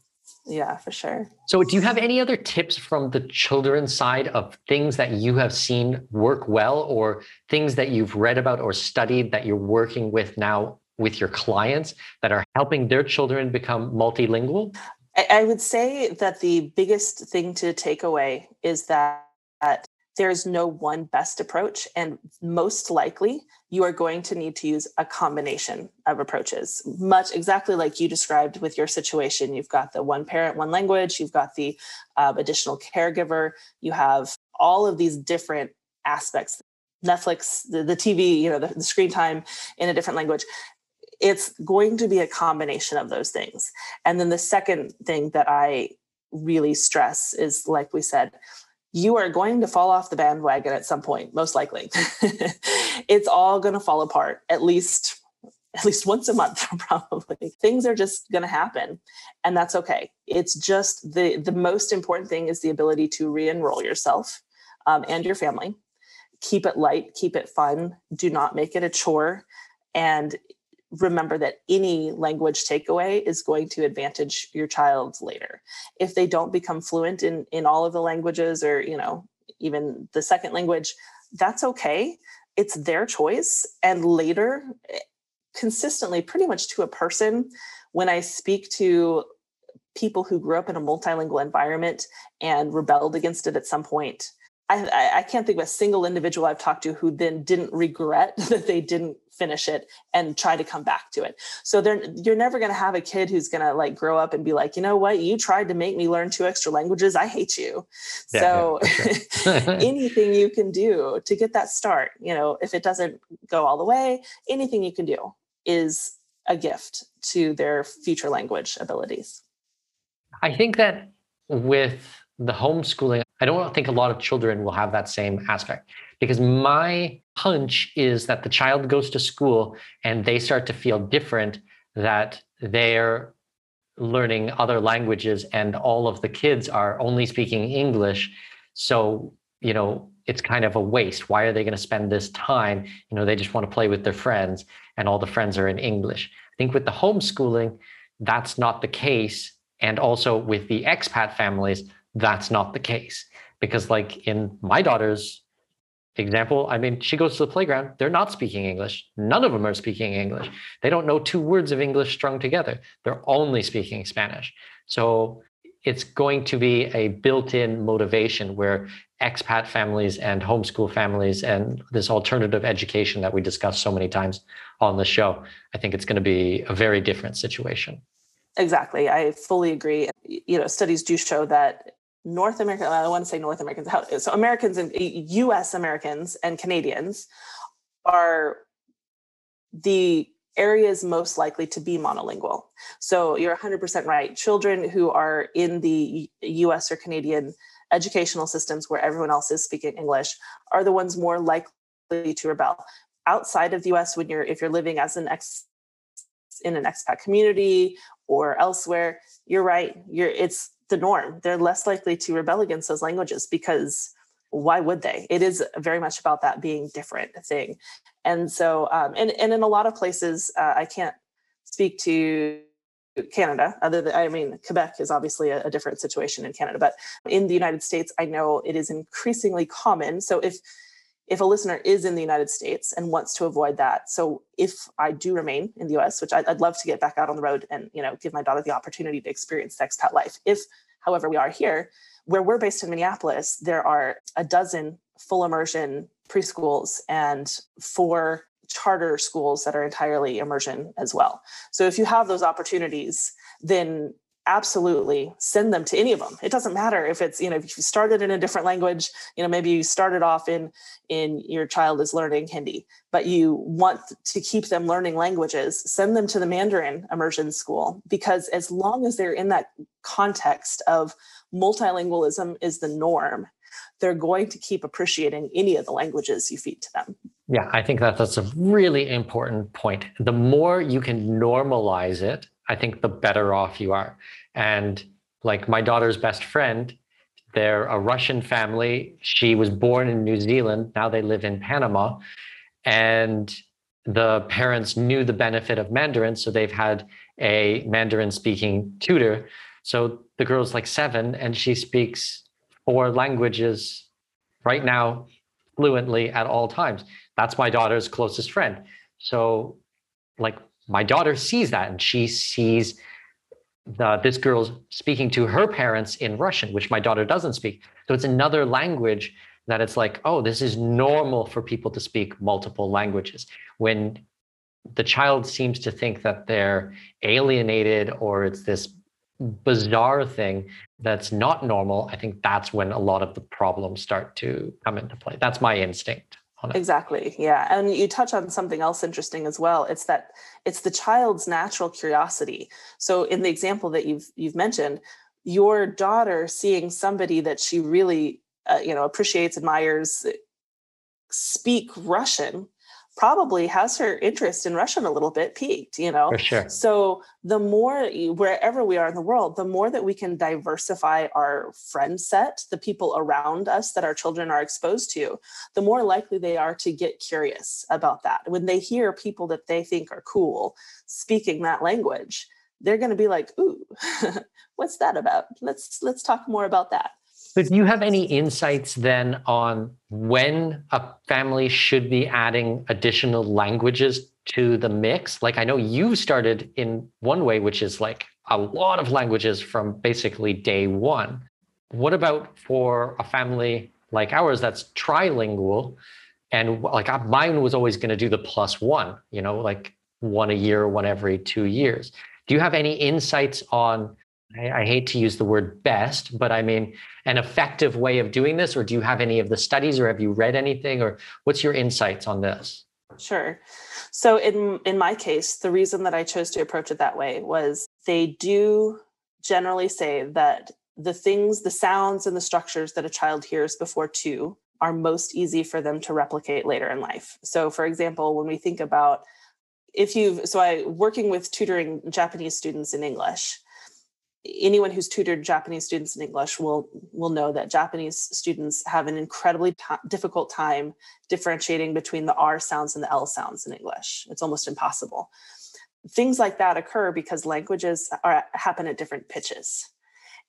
Speaker 3: yeah for sure.
Speaker 1: So do you have any other tips from the children's side of things that you have seen work well or things that you've read about or studied that you're working with now with your clients that are helping their children become multilingual?
Speaker 3: I would say that the biggest thing to take away is that there's no one best approach and most likely you are going to need to use a combination of approaches much exactly like you described with your situation you've got the one parent one language you've got the uh, additional caregiver you have all of these different aspects netflix the, the tv you know the, the screen time in a different language it's going to be a combination of those things. And then the second thing that I really stress is like we said, you are going to fall off the bandwagon at some point, most likely. it's all going to fall apart at least at least once a month probably. Things are just going to happen and that's okay. It's just the the most important thing is the ability to re-enroll yourself um, and your family. Keep it light keep it fun. Do not make it a chore. And remember that any language takeaway is going to advantage your child later. If they don't become fluent in in all of the languages or you know even the second language that's okay. It's their choice. And later consistently pretty much to a person when i speak to people who grew up in a multilingual environment and rebelled against it at some point I, I, can't think of a single individual I've talked to who then didn't regret that they didn't finish it and try to come back to it. So you're never going to have a kid who's going to like grow up and be like, you know what, you tried to make me learn two extra languages. I hate you. Yeah, so yeah, sure. anything you can do to get that start, you know, if it doesn't go all the way, anything you can do is a gift to their future language abilities.
Speaker 1: I think that with the homeschooling, I don't think a lot of children will have that same aspect because my hunch is that the child goes to school and they start to feel different, that they're learning other languages and all of the kids are only speaking English. So, you know, it's kind of a waste. Why are they going to spend this time? You know, they just want to play with their friends and all the friends are in English. I think with the homeschooling, that's not the case. And also with the expat families, that's not the case because like in my daughter's example i mean she goes to the playground they're not speaking english. None of them are speaking english. They don't know two words of english strung together. They're only speaking spanish. So it's going to be a built-in motivation where expat families and homeschool families and this alternative education that we discussed so many times on the show i think it's going to be a very different situation.
Speaker 3: Exactly. I fully agree. You know studies do show that North America, I want to say North Americans, so Americans and eh, US Americans and Canadians are the areas most likely to be monolingual. So you're 100% right. Children who are in the US or Canadian educational systems where everyone else is speaking English are the ones more likely to rebel. Outside of the US, when you're if you're living as an ex in an expat community or elsewhere, you're right. You're it's the norm. They're less likely to rebel against those languages because why would they? It is very much about that being different thing. And so, um, and, and in a lot of places, uh, I can't speak to Canada, other than, I mean, Quebec is obviously a, a different situation in Canada, but in the United States, I know it is increasingly common. So if if a listener is in the United States and wants to avoid that. So if I do remain in the US, which I'd, I'd, love to get back out on the road and you know give my daughter the opportunity to experience expat life. If, however, we are here, where we're based in Minneapolis, there are a dozen full immersion preschools and four charter schools that are entirely immersion as well. So if you have those opportunities, then absolutely send them to any of them it doesn't matter if it's you know if you started in a different language you know maybe you started off in in your child is learning hindi but you want to keep them learning languages send them to the mandarin immersion school because as long as they're in that context of multilingualism is the norm they're going to keep appreciating any of the languages you feed to them.
Speaker 1: Yeah i think that that's a really important point. The more you can normalize it I think the better off you are. And like my daughter's best friend, they're a Russian family. She was born in New Zealand. Now they live in Panama. And the parents knew the benefit of Mandarin. So they've had a Mandarin speaking tutor. So the girl's like seven and she speaks four languages right now fluently at all times. That's my daughter's closest friend. So, like, my daughter sees that and she sees the, this girl's speaking to her parents in Russian, which my daughter doesn't speak. So it's another language that it's like, oh, this is normal for people to speak multiple languages. When the child seems to think that they're alienated or it's this bizarre thing that's not normal, I think that's when a lot of the problems start to come into play. That's my instinct on it.
Speaker 3: Exactly. Yeah. And you touch on something else interesting as well. It's that it's the child's natural curiosity. So in the example that you've you've mentioned, your daughter seeing somebody that she really uh, you know appreciates, admires, speak Russian probably has her interest in Russian a little bit piqued, you know?
Speaker 1: For sure.
Speaker 3: So the more, wherever we are in the world, the more that we can diversify our friend set, the people around us that our children are exposed to, the more likely they are to get curious about that. When they hear people that they think are cool speaking that language, they're going to be like, ooh, what's that about? Let's let's talk more about that.
Speaker 1: So do you have any insights then on when a family should be adding additional languages to the mix? Like I know you started in one way, which is like a lot of languages from basically day one. What about for a family like ours that's trilingual? And like uh, mine was always going to do the plus one, you know, like one a year, one every two years. Do you have any insights on I, I, hate to use the word best, but I mean an effective way of doing this? Or do you have any of the studies or have you read anything or what's your insights on this?
Speaker 3: Sure. So in in my case, the reason that I chose to approach it that way was they do generally say that the things, the sounds and the structures that a child hears before two are most easy for them to replicate later in life. So for example, when we think about if you've so I working with tutoring Japanese students in English, anyone who's tutored Japanese students in English will will know that Japanese students have an incredibly t- difficult time differentiating between the R sounds and the L sounds in English. It's almost impossible. Things like that occur because languages are, happen at different pitches.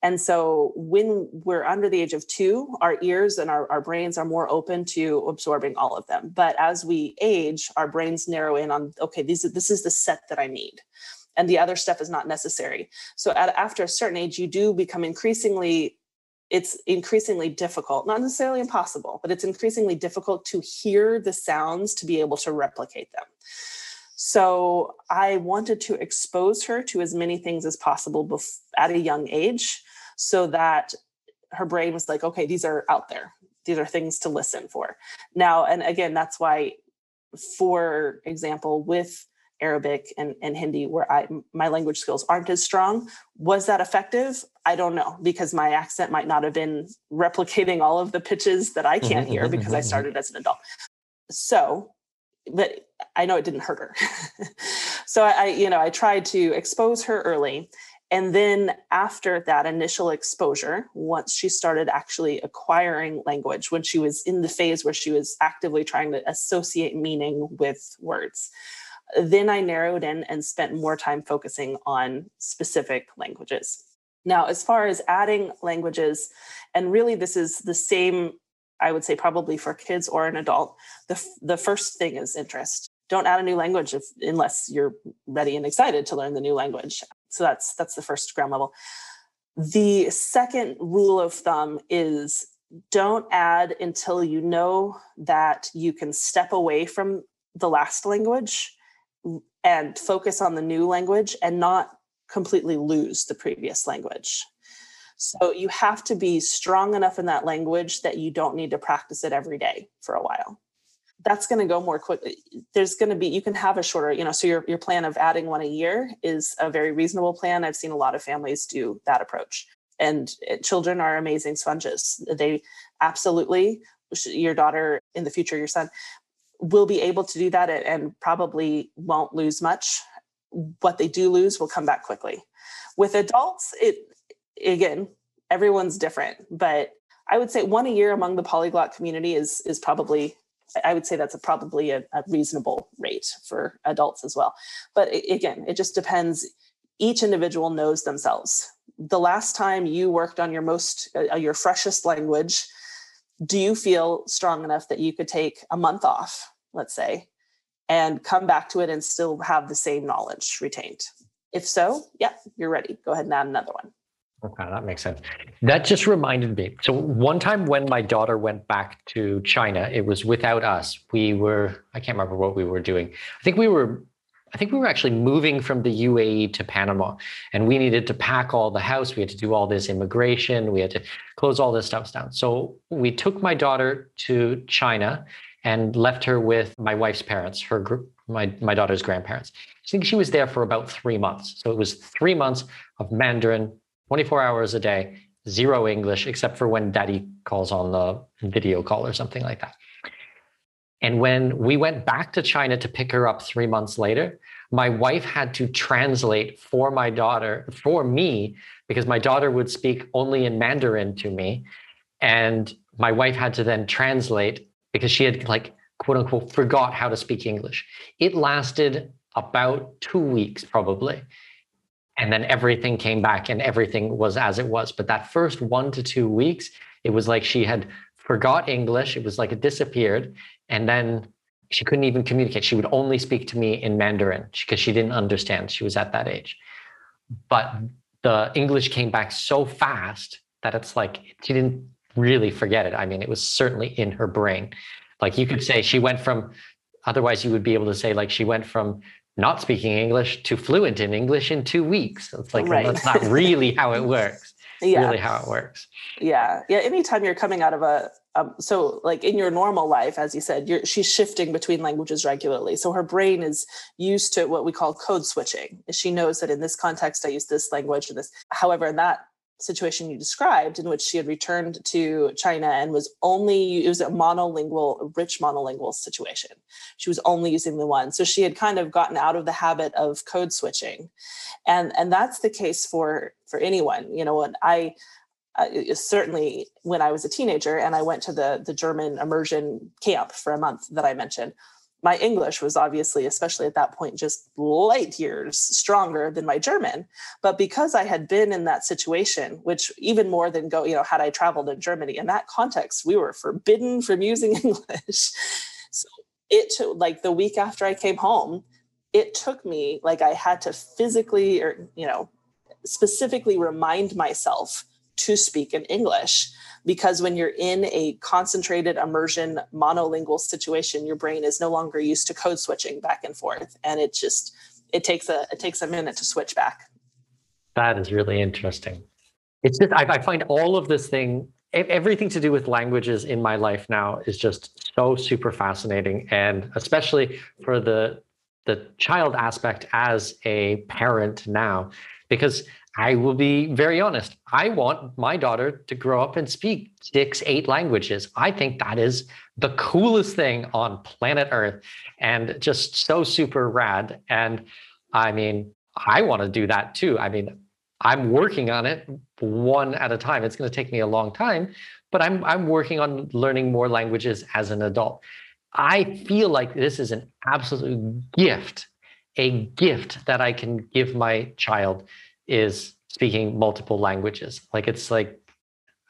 Speaker 3: And so when we're under the age of two, our ears and our, our brains are more open to absorbing all of them. But as we age, our brains narrow in on, okay, these, this is the set that I need and the other stuff is not necessary. So at, after a certain age, you do become increasingly it's increasingly difficult, not necessarily impossible, but it's increasingly difficult to hear the sounds to be able to replicate them. So I wanted to expose her to as many things as possible bef- at a young age so that her brain was like, okay, these are out there. These are things to listen for. Now, and again, that's why, for example, with Arabic and, and Hindi where I my language skills aren't as strong. Was that effective? I don't know because my accent might not have been replicating all of the pitches that I can't hear mm-hmm, because I mm-hmm, started mm-hmm. as an adult. So, but I know it didn't hurt her. so I, you know, I tried to expose her early. And then after that initial exposure, once she started actually acquiring language, when she was in the phase where she was actively trying to associate meaning with words, then I narrowed in and spent more time focusing on specific languages. Now, as far as adding languages, and really this is the same, I would say, probably for kids or an adult, the, the first thing is interest. Don't add a new language if, unless you're ready and excited to learn the new language. So that's that's the first ground level. The second rule of thumb is don't add until you know that you can step away from the last language and focus on the new language and not completely lose the previous language. So you have to be strong enough in that language that you don't need to practice it every day for a while. That's going to go more quickly. There's going to be you can have a shorter, you know, so your your plan of adding one a year is a very reasonable plan. I've seen a lot of families do that approach. And it, children are amazing sponges. They absolutely your daughter in the future your son will be able to do that and probably won't lose much. What they do lose will come back quickly. With adults, it again, everyone's different, but I would say one a year among the polyglot community is is probably I would say that's a, probably a, a, reasonable rate for adults as well. But again, it just depends. Each individual knows themselves. The last time you worked on your most uh, your freshest language do you feel strong enough that you could take a month off, let's say, and come back to it and still have the same knowledge retained? If so, yeah, you're ready. Go ahead and add another one.
Speaker 1: Okay, that makes sense. That just reminded me. So one time when my daughter went back to China, it was without us. We were, I can't remember what we were doing. I think we were I think we were actually moving from the UAE to Panama and we needed to pack all the house. We had to do all this immigration. We had to close all this stuff down. So we took my daughter to China and left her with my wife's parents, her my my daughter's grandparents. I think she was there for about three months. So it was three months of Mandarin, 24 hours a day, zero English, except for when daddy calls on the video call or something like that. And when we went back to China to pick her up three months later, my wife had to translate for my daughter, for me, because my daughter would speak only in Mandarin to me. And my wife had to then translate because she had, like, quote unquote, forgot how to speak English. It lasted about two weeks, probably. And then everything came back and everything was as it was. But that first one to two weeks, it was like she had forgot English. It was like it disappeared. And then she couldn't even communicate. She would only speak to me in Mandarin because she didn't understand. She was at that age. But the English came back so fast that it's like she didn't really forget it. I mean, it was certainly in her brain. Like you could say she went from, otherwise, you would be able to say, like, she went from not speaking English to fluent in English in two weeks. It's like, right. that's not really how it works. yeah. Really how it works.
Speaker 3: Yeah. Yeah. Anytime you're coming out of a, um, so like in your normal life as you said she's shifting between languages regularly. So her brain is used to what we call code switching. She knows that in this context i use this language and this however in that situation you described in which she had returned to china and was only it was a monolingual rich monolingual situation. She was only using the one. So she had kind of gotten out of the habit of code switching. And and that's the case for for anyone. You know when i uh, certainly when I was a teenager and I went to the the German immersion camp for a month that I mentioned, my English was obviously, especially at that point, just light years stronger than my German. But because I had been in that situation, which even more than go, you know, had I traveled in Germany, in that context, we were forbidden from using English. So it took like the week after I came home, it took me like I had to physically or, you know, specifically remind myself to speak in English because when you're in a concentrated immersion monolingual situation your brain is no longer used to code switching back and forth and it just it takes a it takes a minute to switch back.
Speaker 1: That is really interesting. It's just i, I find all of this thing everything to do with languages in my life now is just so super fascinating and especially for the the child aspect as a parent now because I will be very honest. I want my daughter to grow up and speak six, eight languages. I think that is the coolest thing on planet Earth and just so super rad. And I mean, I want to do that too. I mean, I'm working on it one at a time. It's going to take me a long time, but I'm I'm working on learning more languages as an adult. I feel like this is an absolute gift, a gift that I can give my child is speaking multiple languages. Like it's like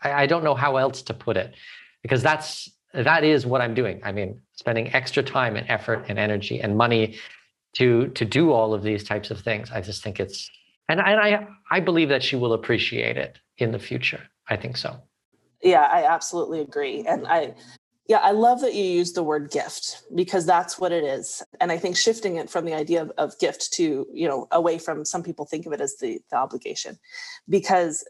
Speaker 1: I, I don't know how else to put it because that's that is what I'm doing. I mean, spending extra time and effort and energy and money to to do all of these types of things. I just think it's and, and I I believe that she will appreciate it in the future. I think so.
Speaker 3: Yeah, I absolutely agree. And I yeah, I love that you use the word gift because that's what it is. And I think shifting it from the idea of, of gift to, you know, away from some people think of it as the, the obligation. Because,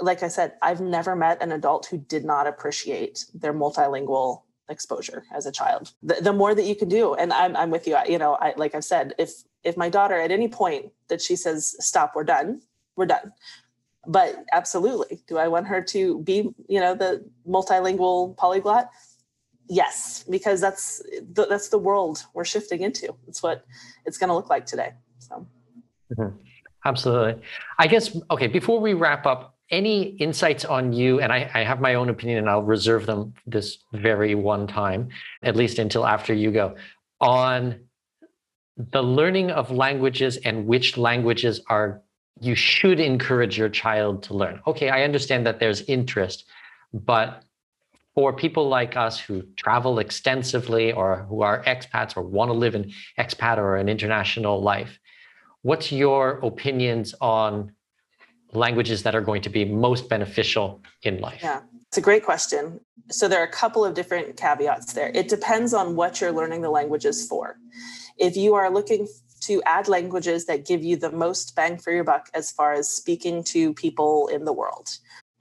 Speaker 3: like I said, I've never met an adult who did not appreciate their multilingual exposure as a child. The, the more that you can do, and I'm, I'm with you, I, you know, I, like I've said, if, if my daughter at any point that she says, stop, we're done, we're done but absolutely do i want her to be you know the multilingual polyglot yes because that's the, that's the world we're shifting into. It's what it's going to look like today so.
Speaker 1: Mm-hmm. absolutely. I guess okay before we wrap up any insights on you and I, I have my own opinion and i'll reserve them this very one time at least until after you go on the learning of languages and which languages are you should encourage your child to learn. Okay i understand that there's interest but for people like us who travel extensively or who are expats or want to live an expat or an international life, what's your opinions on languages that are going to be most beneficial in life?
Speaker 3: Yeah, it's a great question. So there are a couple of different caveats there. It depends on what you're learning the languages for. If you are looking to add languages that give you the most bang for your buck as far as speaking to people in the world,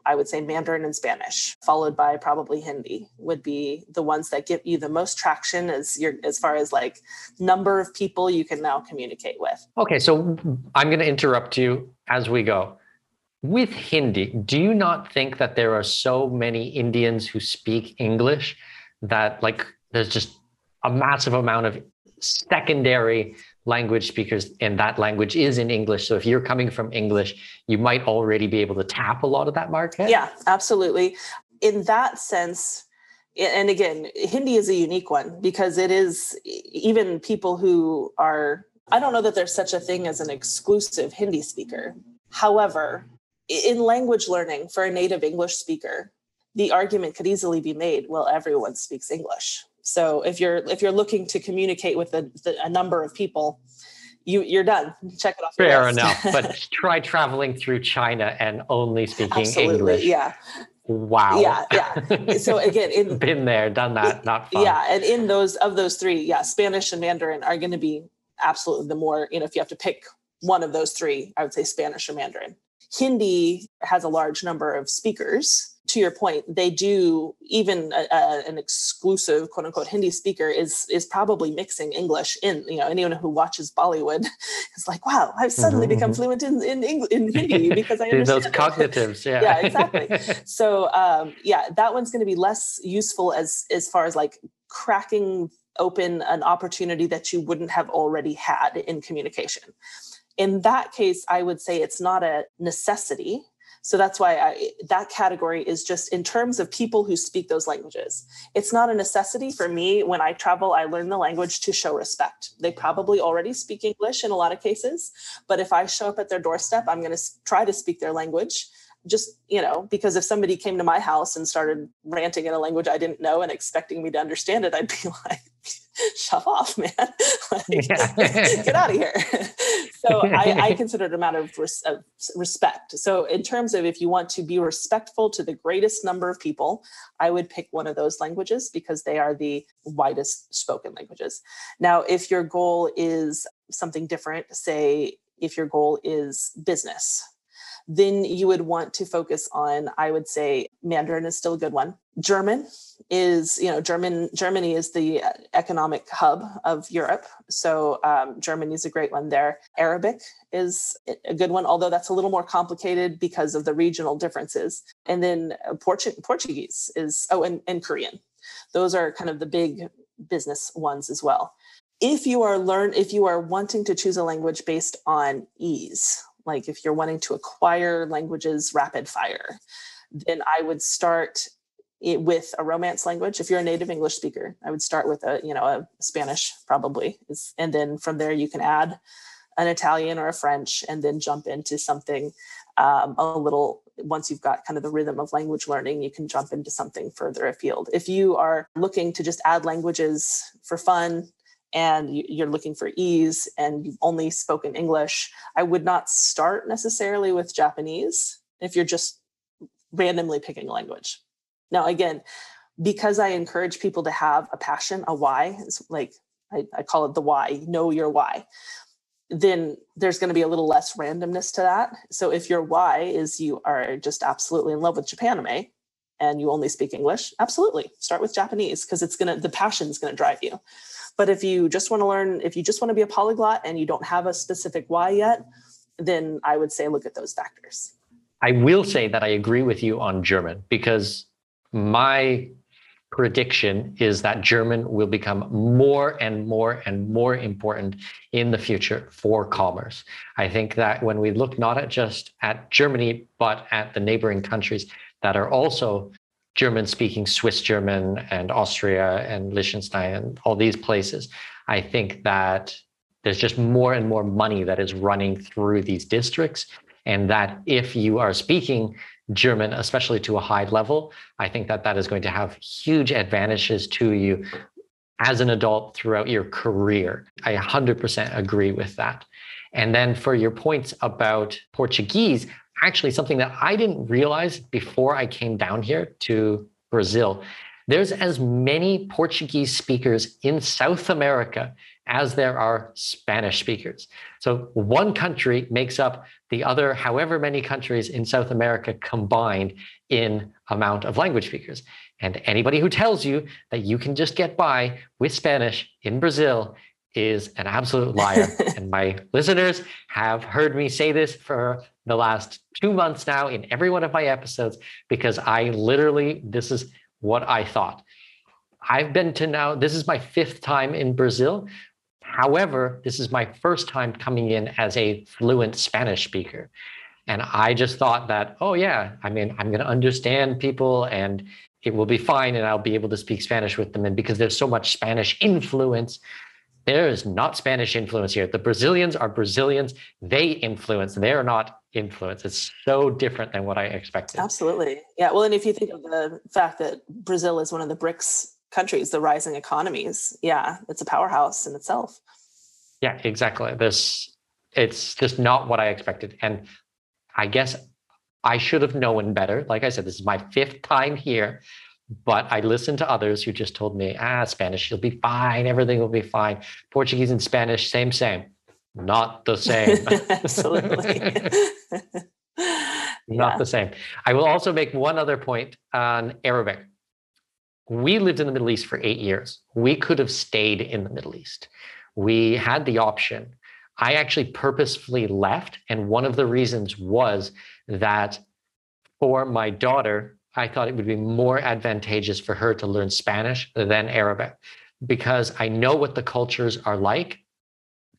Speaker 3: I would say Mandarin and Spanish, followed by probably Hindi would be the ones that give you the most traction as your as far as like number of people you can now communicate with.
Speaker 1: Okay, so I'm going to interrupt you as we go. With Hindi, do you not think that there are so many Indians who speak English that like there's just a massive amount of secondary language speakers and that language is in english. So if you're coming from english you might already be able to tap a lot of that market.
Speaker 3: Yeah absolutely. In that sense and again hindi is a unique one because it is even people who are i don't know that there's such a thing as an exclusive hindi speaker. However in language learning for a native english speaker the argument could easily be made well everyone speaks english so if you're if you're looking to communicate with a, a number of people, you you're done. Check it off.
Speaker 1: Fair enough. but try traveling through China and only speaking
Speaker 3: Absolutely,
Speaker 1: English.
Speaker 3: Yeah.
Speaker 1: Wow.
Speaker 3: Yeah, yeah. So again, in
Speaker 1: been there, done that, not fun.
Speaker 3: Yeah, and in those of those three, yeah, Spanish and Mandarin are going to be absolutely the more, you know, if you have to pick one of those three, I would say Spanish or Mandarin. Hindi has a large number of speakers to your point, they do even a, a, an exclusive quote unquote Hindi speaker is is probably mixing English in. You know, anyone who watches Bollywood is like, wow, I've suddenly mm-hmm. become mm-hmm. fluent in in, English, in Hindi because I understand
Speaker 1: those cognitives. Yeah,
Speaker 3: yeah, exactly. so um, yeah, that one's going to be less useful as as far as like cracking open an opportunity that you wouldn't have already had in communication. In that case, I would say it's not a necessity so that's why I, that category is just in terms of people who speak those languages. It's not a necessity for me when I travel, I learn the language to show respect. They probably already speak English in a lot of cases, but if I show up at their doorstep, I'm going to try to speak their language just you know because if somebody came to my house and started ranting in a language i didn't know and expecting me to understand it i'd be like shut off man. Like, get out of here. So I, I, consider it a matter of, res- of, respect. So in terms of if you want to be respectful to the greatest number of people i would pick one of those languages because they are the widest spoken languages. Now if your goal is something different say if your goal is business then you would want to focus on, I would say, Mandarin is still a good one. German is, you know, German Germany is the economic hub of Europe, so um, Germany is a great one there. Arabic is a good one, although that's a little more complicated because of the regional differences. And then Portu- Portuguese is, oh, and, and Korean. Those are kind of the big business ones as well if you are learn if you are wanting to choose a language based on ease like if you're wanting to acquire languages rapid fire, then I would start it with a romance language. If you're a native English speaker, I would start with a, you know, a Spanish probably. And then from there you can add an Italian or a French and then jump into something um, a little once you've got kind of the rhythm of language learning, you can jump into something further afield. If you are looking to just add languages for fun, and you're looking for ease and you've only spoken English, I would not start necessarily with Japanese if you're just randomly picking a language. Now, again, because I encourage people to have a passion, a why, it's like I, I call it the why, know your why, then there's going to be a little less randomness to that. So if your why is you are just absolutely in love with Japan anime and you only speak English, absolutely start with Japanese because it's going to, the passion is going to drive you. But if you just want to learn, if you just want to be a polyglot and you don't have a specific why yet, then I would say look at those factors.
Speaker 1: I will say that I agree with you on German because my prediction is that German will become more and more and more important in the future for commerce. I think that when we look not at just at Germany, but at the neighboring countries that are also German speaking Swiss German and Austria and Liechtenstein and all these places, I think that there's just more and more money that is running through these districts. And that if you are speaking German, especially to a high level, I think that that is going to have huge advantages to you as an adult throughout your career. I 100% agree with that. And then for your points about Portuguese, actually something that I didn't realize before I came down here to Brazil. There's as many Portuguese speakers in South America as there are Spanish speakers. So one country makes up the other, however many countries in South America combined in amount of language speakers. And anybody who tells you that you can just get by with Spanish in Brazil is an absolute liar. and my listeners have heard me say this for the last two months now in every one of my episodes because I literally, this is what I thought. I've been to now, this is my fifth time in Brazil. However, this is my first time coming in as a fluent Spanish speaker. And I just thought that, oh, yeah, I mean, I'm going to understand people and it will be fine and I'll be able to speak Spanish with them. And because there's so much Spanish influence, there is not Spanish influence here. The Brazilians are Brazilians. They influence. They are not influence. It's so different than what I expected.
Speaker 3: Absolutely. Yeah. Well, and if you think of the fact that Brazil is one of the BRICS countries, the rising economies, yeah, it's a powerhouse in itself.
Speaker 1: Yeah, exactly. This it's just not what I expected. And I guess I should have known better. Like I said, this is my fifth time here. But I listened to others who just told me, ah, Spanish, you'll be fine. Everything will be fine. Portuguese and Spanish, same, same. Not the same.
Speaker 3: Absolutely.
Speaker 1: Not yeah. the same. I will also make one other point on Arabic. We lived in the Middle East for eight years. We could have stayed in the Middle East. We had the option. I actually purposefully left. And one of the reasons was that for my daughter, I thought it would be more advantageous for her to learn Spanish than Arabic because I know what the cultures are like.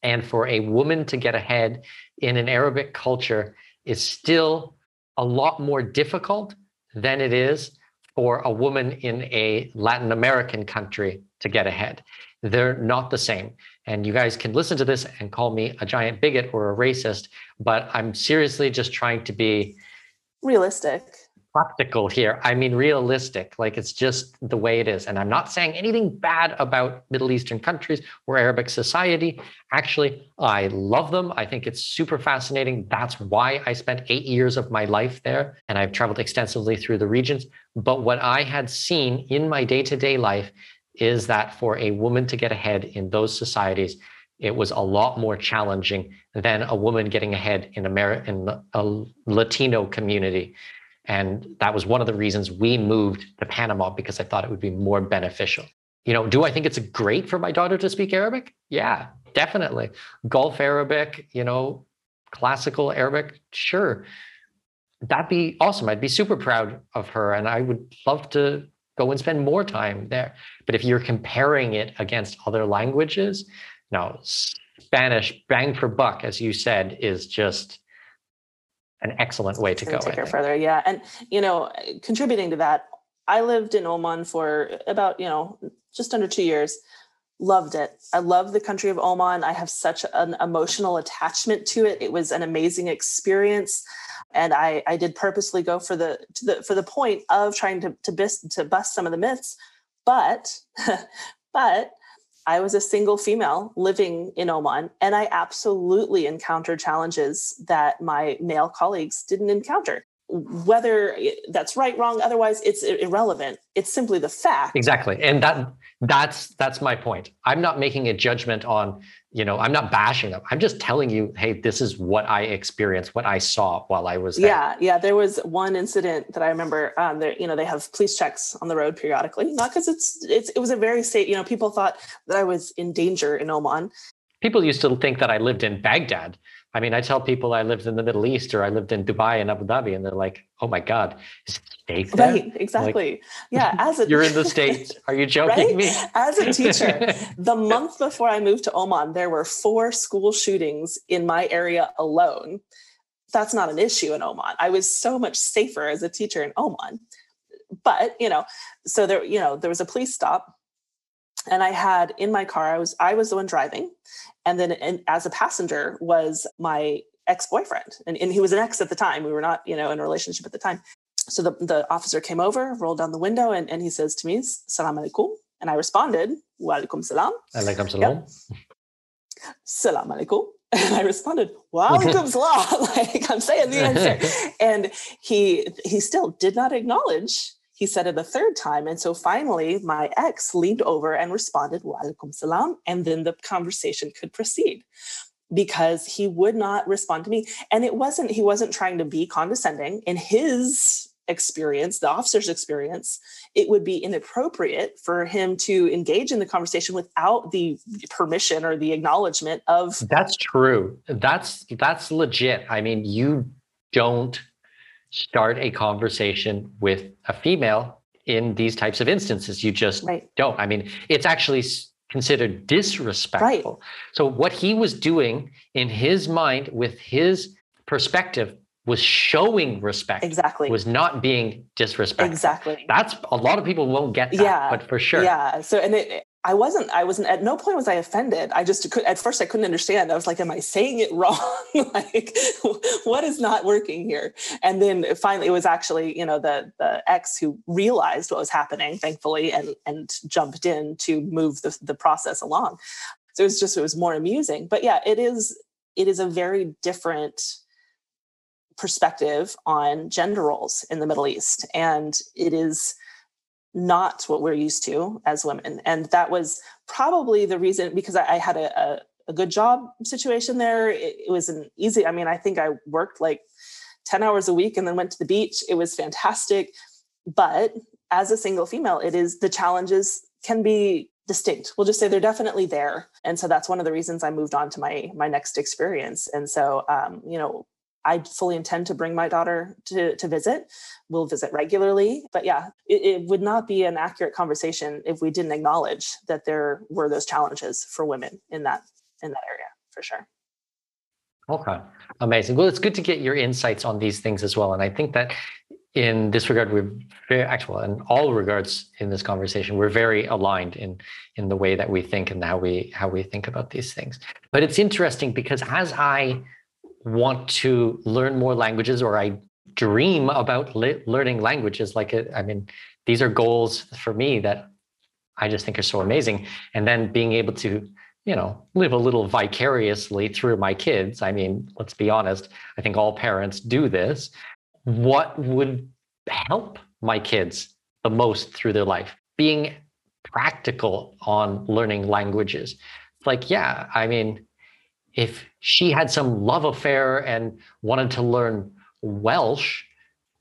Speaker 1: And for a woman to get ahead in an Arabic culture is still a lot more difficult than it is for a woman in a Latin American country to get ahead. They're not the same. And you guys can listen to this and call me a giant bigot or a racist, but I'm seriously just trying to be
Speaker 3: realistic
Speaker 1: practical here. I mean, realistic. Like it's just the way it is. And I'm not saying anything bad about Middle Eastern countries or Arabic society. Actually, I love them. I think it's super fascinating. That's why I spent eight years of my life there. And I've traveled extensively through the regions. But what I had seen in my day to day life is that for a woman to get ahead in those societies, it was a lot more challenging than a woman getting ahead in America in a Latino community. And that was one of the reasons we moved to Panama because I thought it would be more beneficial. You know, do I think it's great for my daughter to speak Arabic? Yeah, definitely. Gulf Arabic, you know, classical Arabic, sure. That'd be awesome. I'd be super proud of her and I would love to go and spend more time there. But if you're comparing it against other languages, no, Spanish, bang for buck, as you said, is just an excellent way to go.
Speaker 3: Take her further, yeah. And you know, contributing to that, I lived in Oman for about you know just under two years. Loved it. I love the country of Oman. I have such an emotional attachment to it. It was an amazing experience, and I, I did purposely go for the, the for the point of trying to to bust to bust some of the myths. But but I was a single female living in Oman, and I absolutely encountered challenges that my male colleagues didn't encounter. Whether that's right, wrong, otherwise, it's irrelevant. It's simply the fact.
Speaker 1: Exactly, and that that's that's my point. I'm not making a judgment on you know i'm not bashing them i'm just telling you hey this is what i experienced what i saw while i was there.
Speaker 3: yeah yeah there was one incident that i remember um there you know they have police checks on the road periodically not because it's it's it was a very safe you know people thought that i was in danger in oman
Speaker 1: people used to think that i lived in baghdad I mean, I tell people I lived in the Middle East or I lived in Dubai and Abu Dhabi, and they're like, "Oh my God, safe there?"
Speaker 3: Right, exactly. Like, yeah,
Speaker 1: as a you're in the states, are you joking right? me?
Speaker 3: As a teacher, the month before I moved to Oman, there were four school shootings in my area alone. That's not an issue in Oman. I was so much safer as a teacher in Oman. But you know, so there, you know, there was a police stop and I had in my car, I was I was the one driving, and then and as a passenger was my ex-boyfriend. And, and he was an ex at the time. We were not you know in a relationship at the time. So the, the officer came over rolled down the window and, and he says to me salam alaikum. And i responded wa alaikum salam.
Speaker 1: Alaikum salam. Yep.
Speaker 3: salam alaikum. And I responded, "Wa alaikum salam." like I'm saying the answer, and he he still did not acknowledge he said it a third time. And so finally, my ex leaned over and responded, Wa alaikum salam. And then the conversation could proceed because he would not respond to me. And it wasn't, he wasn't trying to be condescending. In his experience, the officer's experience, it would be inappropriate for him to engage in the conversation without the permission or the acknowledgement of
Speaker 1: That's true. That's that's legit. I mean, you don't start a conversation with a female in these types of instances. You just
Speaker 3: right.
Speaker 1: don't. I mean, it's actually considered disrespectful.
Speaker 3: Right.
Speaker 1: So what he was doing in his mind with his perspective was showing respect.
Speaker 3: Exactly.
Speaker 1: Was not being disrespectful.
Speaker 3: Exactly.
Speaker 1: That's a lot of people won't get that,
Speaker 3: Yeah.
Speaker 1: but for sure.
Speaker 3: Yeah. So, and it, I wasn't, I wasn't, at no point was I offended. I just could, at first I couldn't understand. I was like, am I saying it wrong? like, what is not working here? And then finally it was actually, you know, the, the ex who realized what was happening, thankfully, and, and jumped in to move the, the process along. So it was just, it was more amusing, but yeah, it is, it is a very different perspective on gender roles in the Middle East. And it is, not what we're used to as women. And that was probably the reason because I, I had a, a, a, good job situation there. It, it was an easy, I mean, I think I worked like 10 hours a week and then went to the beach. It was fantastic. But as a single female, it is the challenges can be distinct. We'll just say they're definitely there. And so that's one of the reasons I moved on to my my next experience. And so um, you know, I fully intend to bring my daughter to, to visit. We'll visit regularly. But yeah, it, it, would not be an accurate conversation if we didn't acknowledge that there were those challenges for women in that in that area for sure.
Speaker 1: Okay. Amazing. Well, it's good to get your insights on these things as well. And I think that in this regard, we're very actual in all regards in this conversation, we're very aligned in in the way that we think and how we how we think about these things. But it's interesting because as I want to learn more languages or I dream about li- learning languages. Like, I mean, these are goals for me that I just think are so amazing. And then being able to, you know, live a little vicariously through my kids. I mean, let's be honest, I think all parents do this. What would help my kids the most through their life? Being practical on learning languages. Like, yeah, I mean, if she had some love affair and wanted to learn Welsh,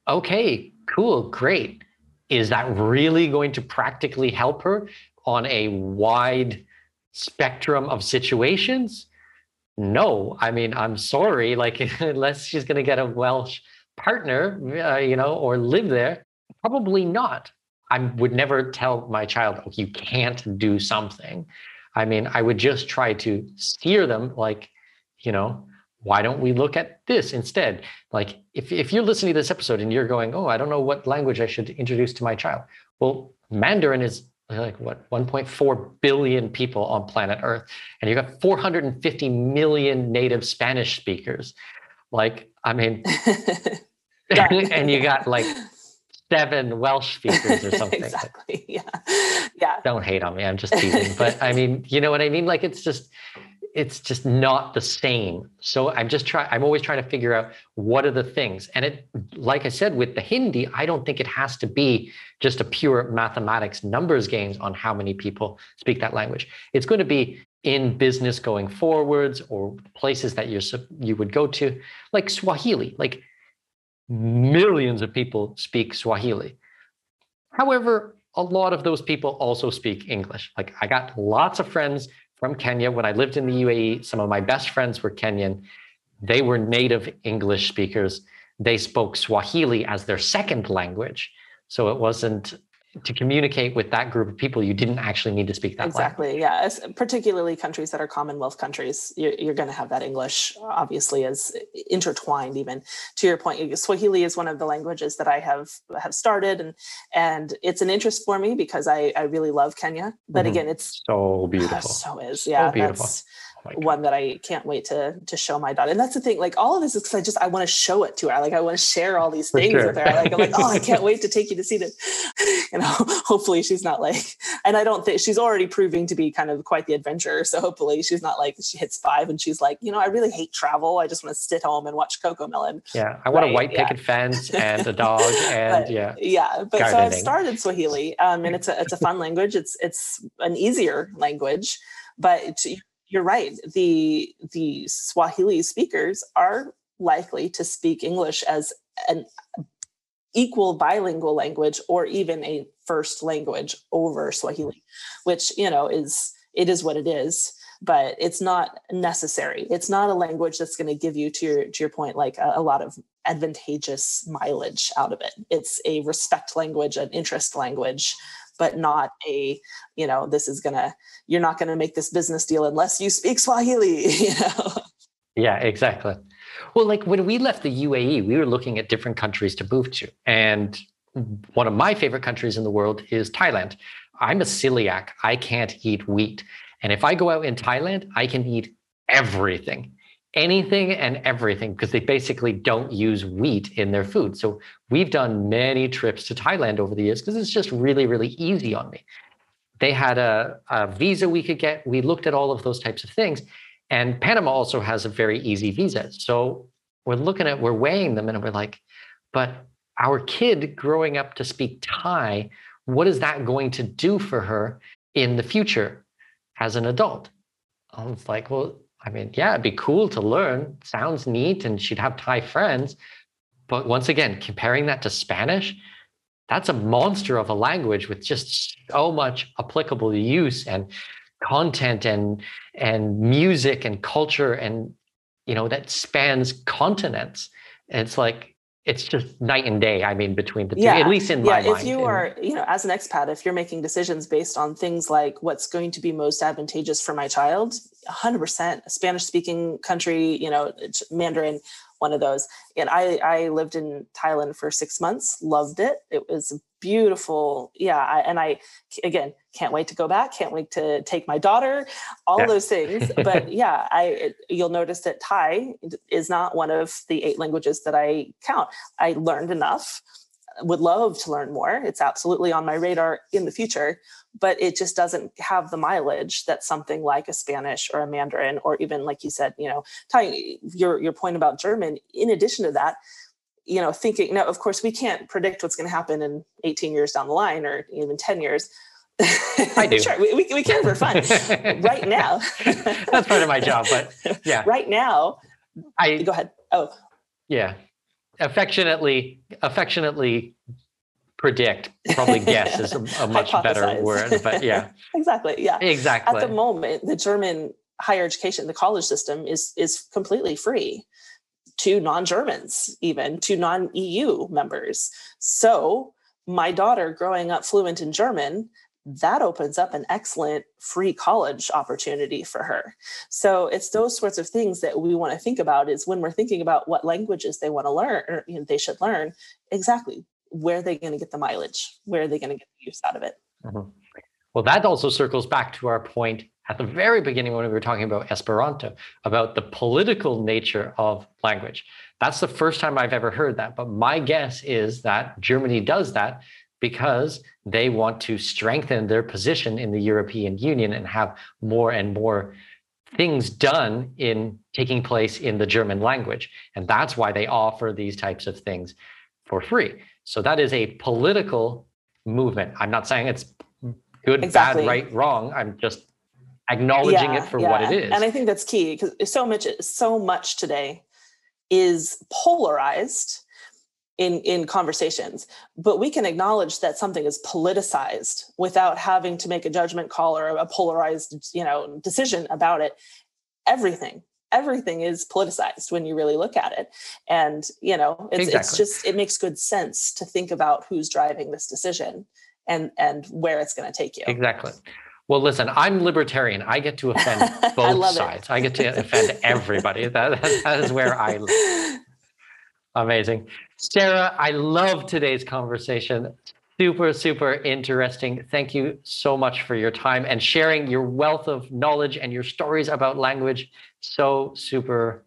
Speaker 1: okay, cool, great. Is that really going to practically help her on a wide spectrum of situations? No, I mean, I'm sorry. Like, unless she's going to get a Welsh partner, uh, you know, or live there, probably not. I would never tell my child, oh, you can't do something. I mean, I would just try to steer them like, you know, why don't we look at this instead? Like if, if you're listening to this episode and you're going, oh, I don't know what language I should introduce to my child. Well, Mandarin is uh, like what 1.4 billion people on planet Earth, and you got 450 million native Spanish speakers. Like, I mean, and you got like seven Welsh speakers or something.
Speaker 3: exactly. Yeah. Yeah.
Speaker 1: Don't hate on me. I'm just teasing. but I mean, you know what I mean? Like it's just it's just not the same. So I'm just trying, I'm always trying to figure out what are the things. And it, like I said, with the Hindi, I don't think it has to be just a pure mathematics numbers games on how many people speak that language. It's going to be in business going forwards or places that you're, you would go to, like Swahili, like millions of people speak Swahili. However, a lot of those people also speak English. Like I got lots of friends from Kenya. When I lived in the UAE, some of my best friends were Kenyan. They were native English speakers. They spoke Swahili as their second language. So it wasn't to communicate with that group of people, you didn't actually need to speak that language.
Speaker 3: exactly.
Speaker 1: Language.
Speaker 3: Yeah, As, particularly countries that are Commonwealth countries, you're, you're going to have that English obviously as intertwined. Even to your point, Swahili is one of the languages that I have have started, and and it's an interest for me because I I really love Kenya. But mm-hmm. again, it's
Speaker 1: so beautiful.
Speaker 3: So is yeah,
Speaker 1: so beautiful.
Speaker 3: One that I can't wait to to show my daughter. And that's the thing, like all of this is because I just I want to show it to her. Like I want to share all these things sure. with her. Like I'm like, oh, I can't wait to take you to see this. You know, hopefully she's not like, and I don't think she's already proving to be kind of quite the adventurer. So hopefully she's not like she hits five and she's like, you know, I really hate travel. I just want to sit home and watch CoComelon.
Speaker 1: Yeah, I want right? a white picket yeah. fence and a dog and
Speaker 3: but,
Speaker 1: yeah,
Speaker 3: yeah. But gardening. so I've started Swahili, um, and it's a it's a fun language. It's it's an easier language, but you're right. The the Swahili speakers are likely to speak English as an equal bilingual language or even a first language over Swahili, which you know is it is what it is but it's not necessary. It's not a language that's going to give you, to your to your point, like a, a, lot of advantageous mileage out of it. It's a respect language, an interest language, but not a, you know, this is gonna, you're not gonna make this business deal unless you speak Swahili, you know.
Speaker 1: Yeah, exactly. Well, like when we left the UAE, we were looking at different countries to move to. And one of my favorite countries in the world is Thailand. I'm a celiac. I can't eat wheat. And if I go out in Thailand, I can eat everything, anything and everything, because they basically don't use wheat in their food. So we've done many trips to Thailand over the years because it's just really, really easy on me. They had a, a, visa we could get. We looked at all of those types of things. And Panama also has a very easy visa. So we're looking at, we're weighing them and we're like, but our kid growing up to speak Thai, what is that going to do for her in the future? as an adult. I was like, well, I mean, yeah, it'd be cool to learn. Sounds neat, and she'd have Thai friends. But once again, comparing that to Spanish, that's a monster of a language with just so much applicable use and content and and music and culture and you know that spans continents. It's like it's just night and day. I mean, between the two, yeah. at least in my
Speaker 3: yeah,
Speaker 1: mind.
Speaker 3: If you are, you know, as an expat, if you're making decisions based on things like what's going to be most advantageous for my child, 100% Spanish speaking country, you know, Mandarin, one of those. And I, I lived in Thailand for six months, loved it. It was beautiful. Yeah. I, and I, again, can't wait to go back. Can't wait to take my daughter, all yeah. those things. But yeah, I, you'll notice that Thai is not one of the eight languages that I count. I learned enough would love to learn more. It's absolutely on my radar in the future, but it just doesn't have the mileage that something like a Spanish or a Mandarin or even like you said, you know, Thai, your your point about German, in addition to that, you know, thinking now, of course, we can't predict what's going to happen in 18 years down the line or even 10 years.
Speaker 1: I do.
Speaker 3: sure, we, we can for fun. right now.
Speaker 1: That's part of my job, but yeah.
Speaker 3: Right now. I go ahead. Oh.
Speaker 1: Yeah. Affectionately, affectionately predict, probably guess is a, a much better word. But yeah.
Speaker 3: exactly. Yeah.
Speaker 1: Exactly.
Speaker 3: At the moment, the German higher education, the college system is is completely free to non-Germans, even to non-EU members. So my daughter growing up fluent in German, that opens up an excellent free college opportunity for her. So it's those sorts of things that we want to think about is when we're thinking about what languages they want to learn or you know, they should learn, exactly where are they going to get the mileage? Where are they going to get the use out of it?
Speaker 1: Mm-hmm. Well, that also circles back to our point at the very beginning when we were talking about Esperanto, about the political nature of language. That's the first time I've ever heard that. But my guess is that Germany does that because they want to strengthen their position in the European Union and have more and more things done in taking place in the German language. And that's why they offer these types of things for free. So that is a political movement. I'm not saying it's good, exactly. bad, right, wrong. I'm just acknowledging yeah, it for yeah. what it is.
Speaker 3: And I think that's key because so much so much today is polarized in in conversations but we can acknowledge that something is politicized without having to make a judgment call or a polarized you know decision about it everything everything is politicized when you really look at it and you know it's, exactly. it's just it makes good sense to think about who's driving this decision and and where it's going to take you
Speaker 1: exactly well, listen, I'm libertarian. I get to offend both I sides. I get to offend everybody. That, that is where I live. Amazing. Sarah, I love today's conversation.
Speaker 5: super, super interesting. Thank you so much for your time and sharing your wealth of knowledge and your stories about language. So super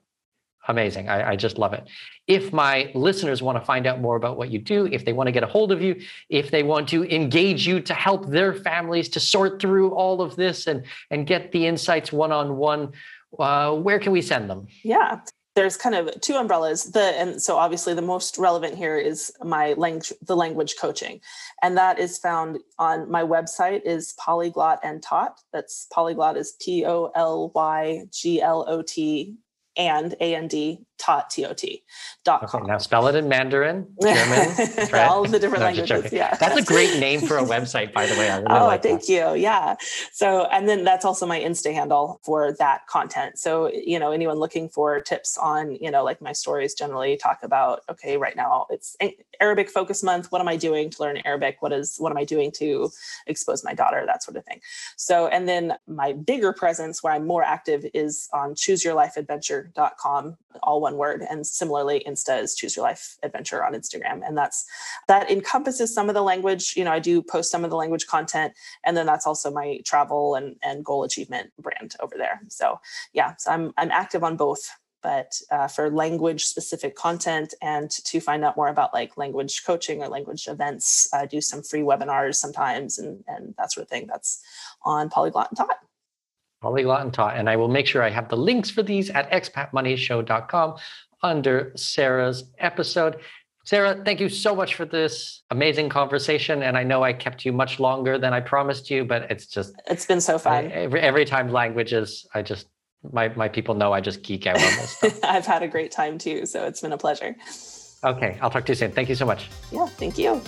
Speaker 5: amazing. I, I, just love it. If my listeners want to find out more about what you do, if they want to get a hold of you, if they want to engage you to help their families to sort through all of this and, and get the insights one on one, where can we send them?
Speaker 3: Yeah there's kind of two umbrellas. The and so obviously the most relevant here is my language the language coaching. And that is found on my website is polyglot and tot that's polyglot is p-o-l-y-g-l-o-t and a-n-d tot t-o-t dot
Speaker 5: okay, now spell it in mandarin german
Speaker 3: all the different no, languages yeah.
Speaker 5: That's a great name for a website by the way. I
Speaker 3: really oh like thank that. you yeah. So and then that's also my insta handle for that content. So you know anyone looking for tips on you know like my stories generally talk about okay right now it's arabic focus month. What am i doing to learn arabic? What is what am i doing to expose my daughter? That sort of thing. So and then my bigger presence where i'm more active is on chooseyourlifeadventure.com all one word. And similarly, Insta is Choose Your Life Adventure on Instagram. And that's that encompasses some of the language. You know, I do post some of the language content, and then that's also my travel and, and goal achievement brand over there. So yeah, so I'm I'm active on both but uh, for language specific content and to find out more about like language coaching or language events i do some free webinars sometimes and, and that sort of thing that's on polyglot and tot
Speaker 5: Polyglot and Tot. And I will make sure I have the links for these at expatmoneyshow.com under Sarah's episode. Sarah, thank you so much for this amazing conversation. And I know I kept you much longer than I promised you, but it's just
Speaker 3: it's been so fun. I,
Speaker 5: every, every time languages, I just my my people know I just geek out on this stuff.
Speaker 3: I've had a great time too, so it's been a pleasure.
Speaker 5: Okay, I'll talk to you soon. Thank you so much.
Speaker 3: Yeah, thank you.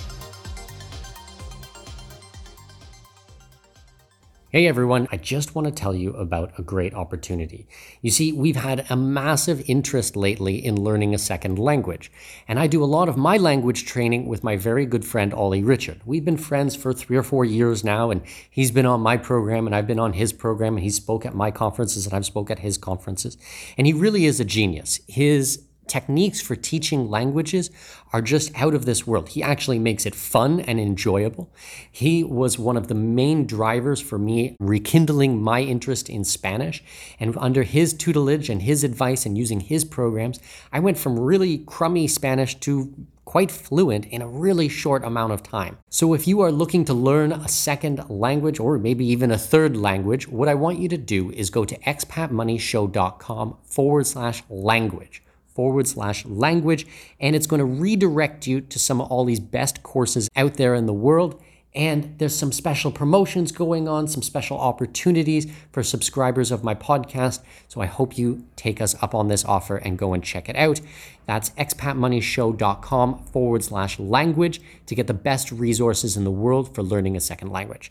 Speaker 1: Hey everyone, I just want to tell you about a great opportunity. You see, we've had a massive interest lately in learning a second language, and I do a lot of my language training with my very good friend Olly Richard. We've been friends for three or four years now, and he's been on my program, and I've been on his program, and he spoke at my conferences, and I've spoke at his conferences, and he really is a genius. His techniques for teaching languages are just out of this world. He actually makes it fun and enjoyable. He was one of the main drivers for me rekindling my interest in Spanish. And under his tutelage and his advice and using his programs, I went from really crummy Spanish to quite fluent in a really short amount of time. So, if you are looking to learn a second language or maybe even a third language, what I want you to do is go to expatmoneyshow.com forward slash language forward slash language, and it's going to redirect you to some of all these best courses out there in the world. And there's some special promotions going on, some special opportunities for subscribers of my podcast. So I hope you take us up on this offer and go and check it out. That's expatmoneyshow.com forward slash language to get the best resources in the world for learning a second language.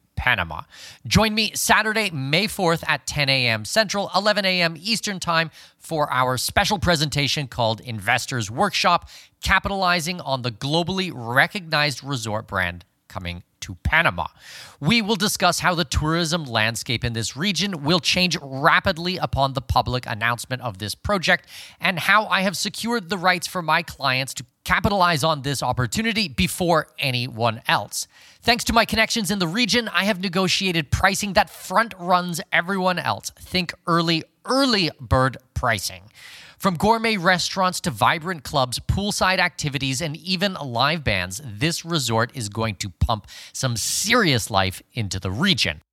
Speaker 6: Panama. Join me Saturday, May 4th at 10 a.m. Central, 11 a.m. Eastern Time for our special presentation called Investors Workshop, capitalizing on the globally recognized resort brand coming to Panama. We will discuss how the tourism landscape in this region will change rapidly upon the public announcement of this project, and how I have secured the rights for my clients to capitalize on this opportunity before anyone else. Thanks to my connections in the region, I have negotiated pricing that front runs everyone else. Think early, early bird pricing. From gourmet restaurants to vibrant clubs, poolside activities, and even live bands, this resort is going to pump some serious life into the region.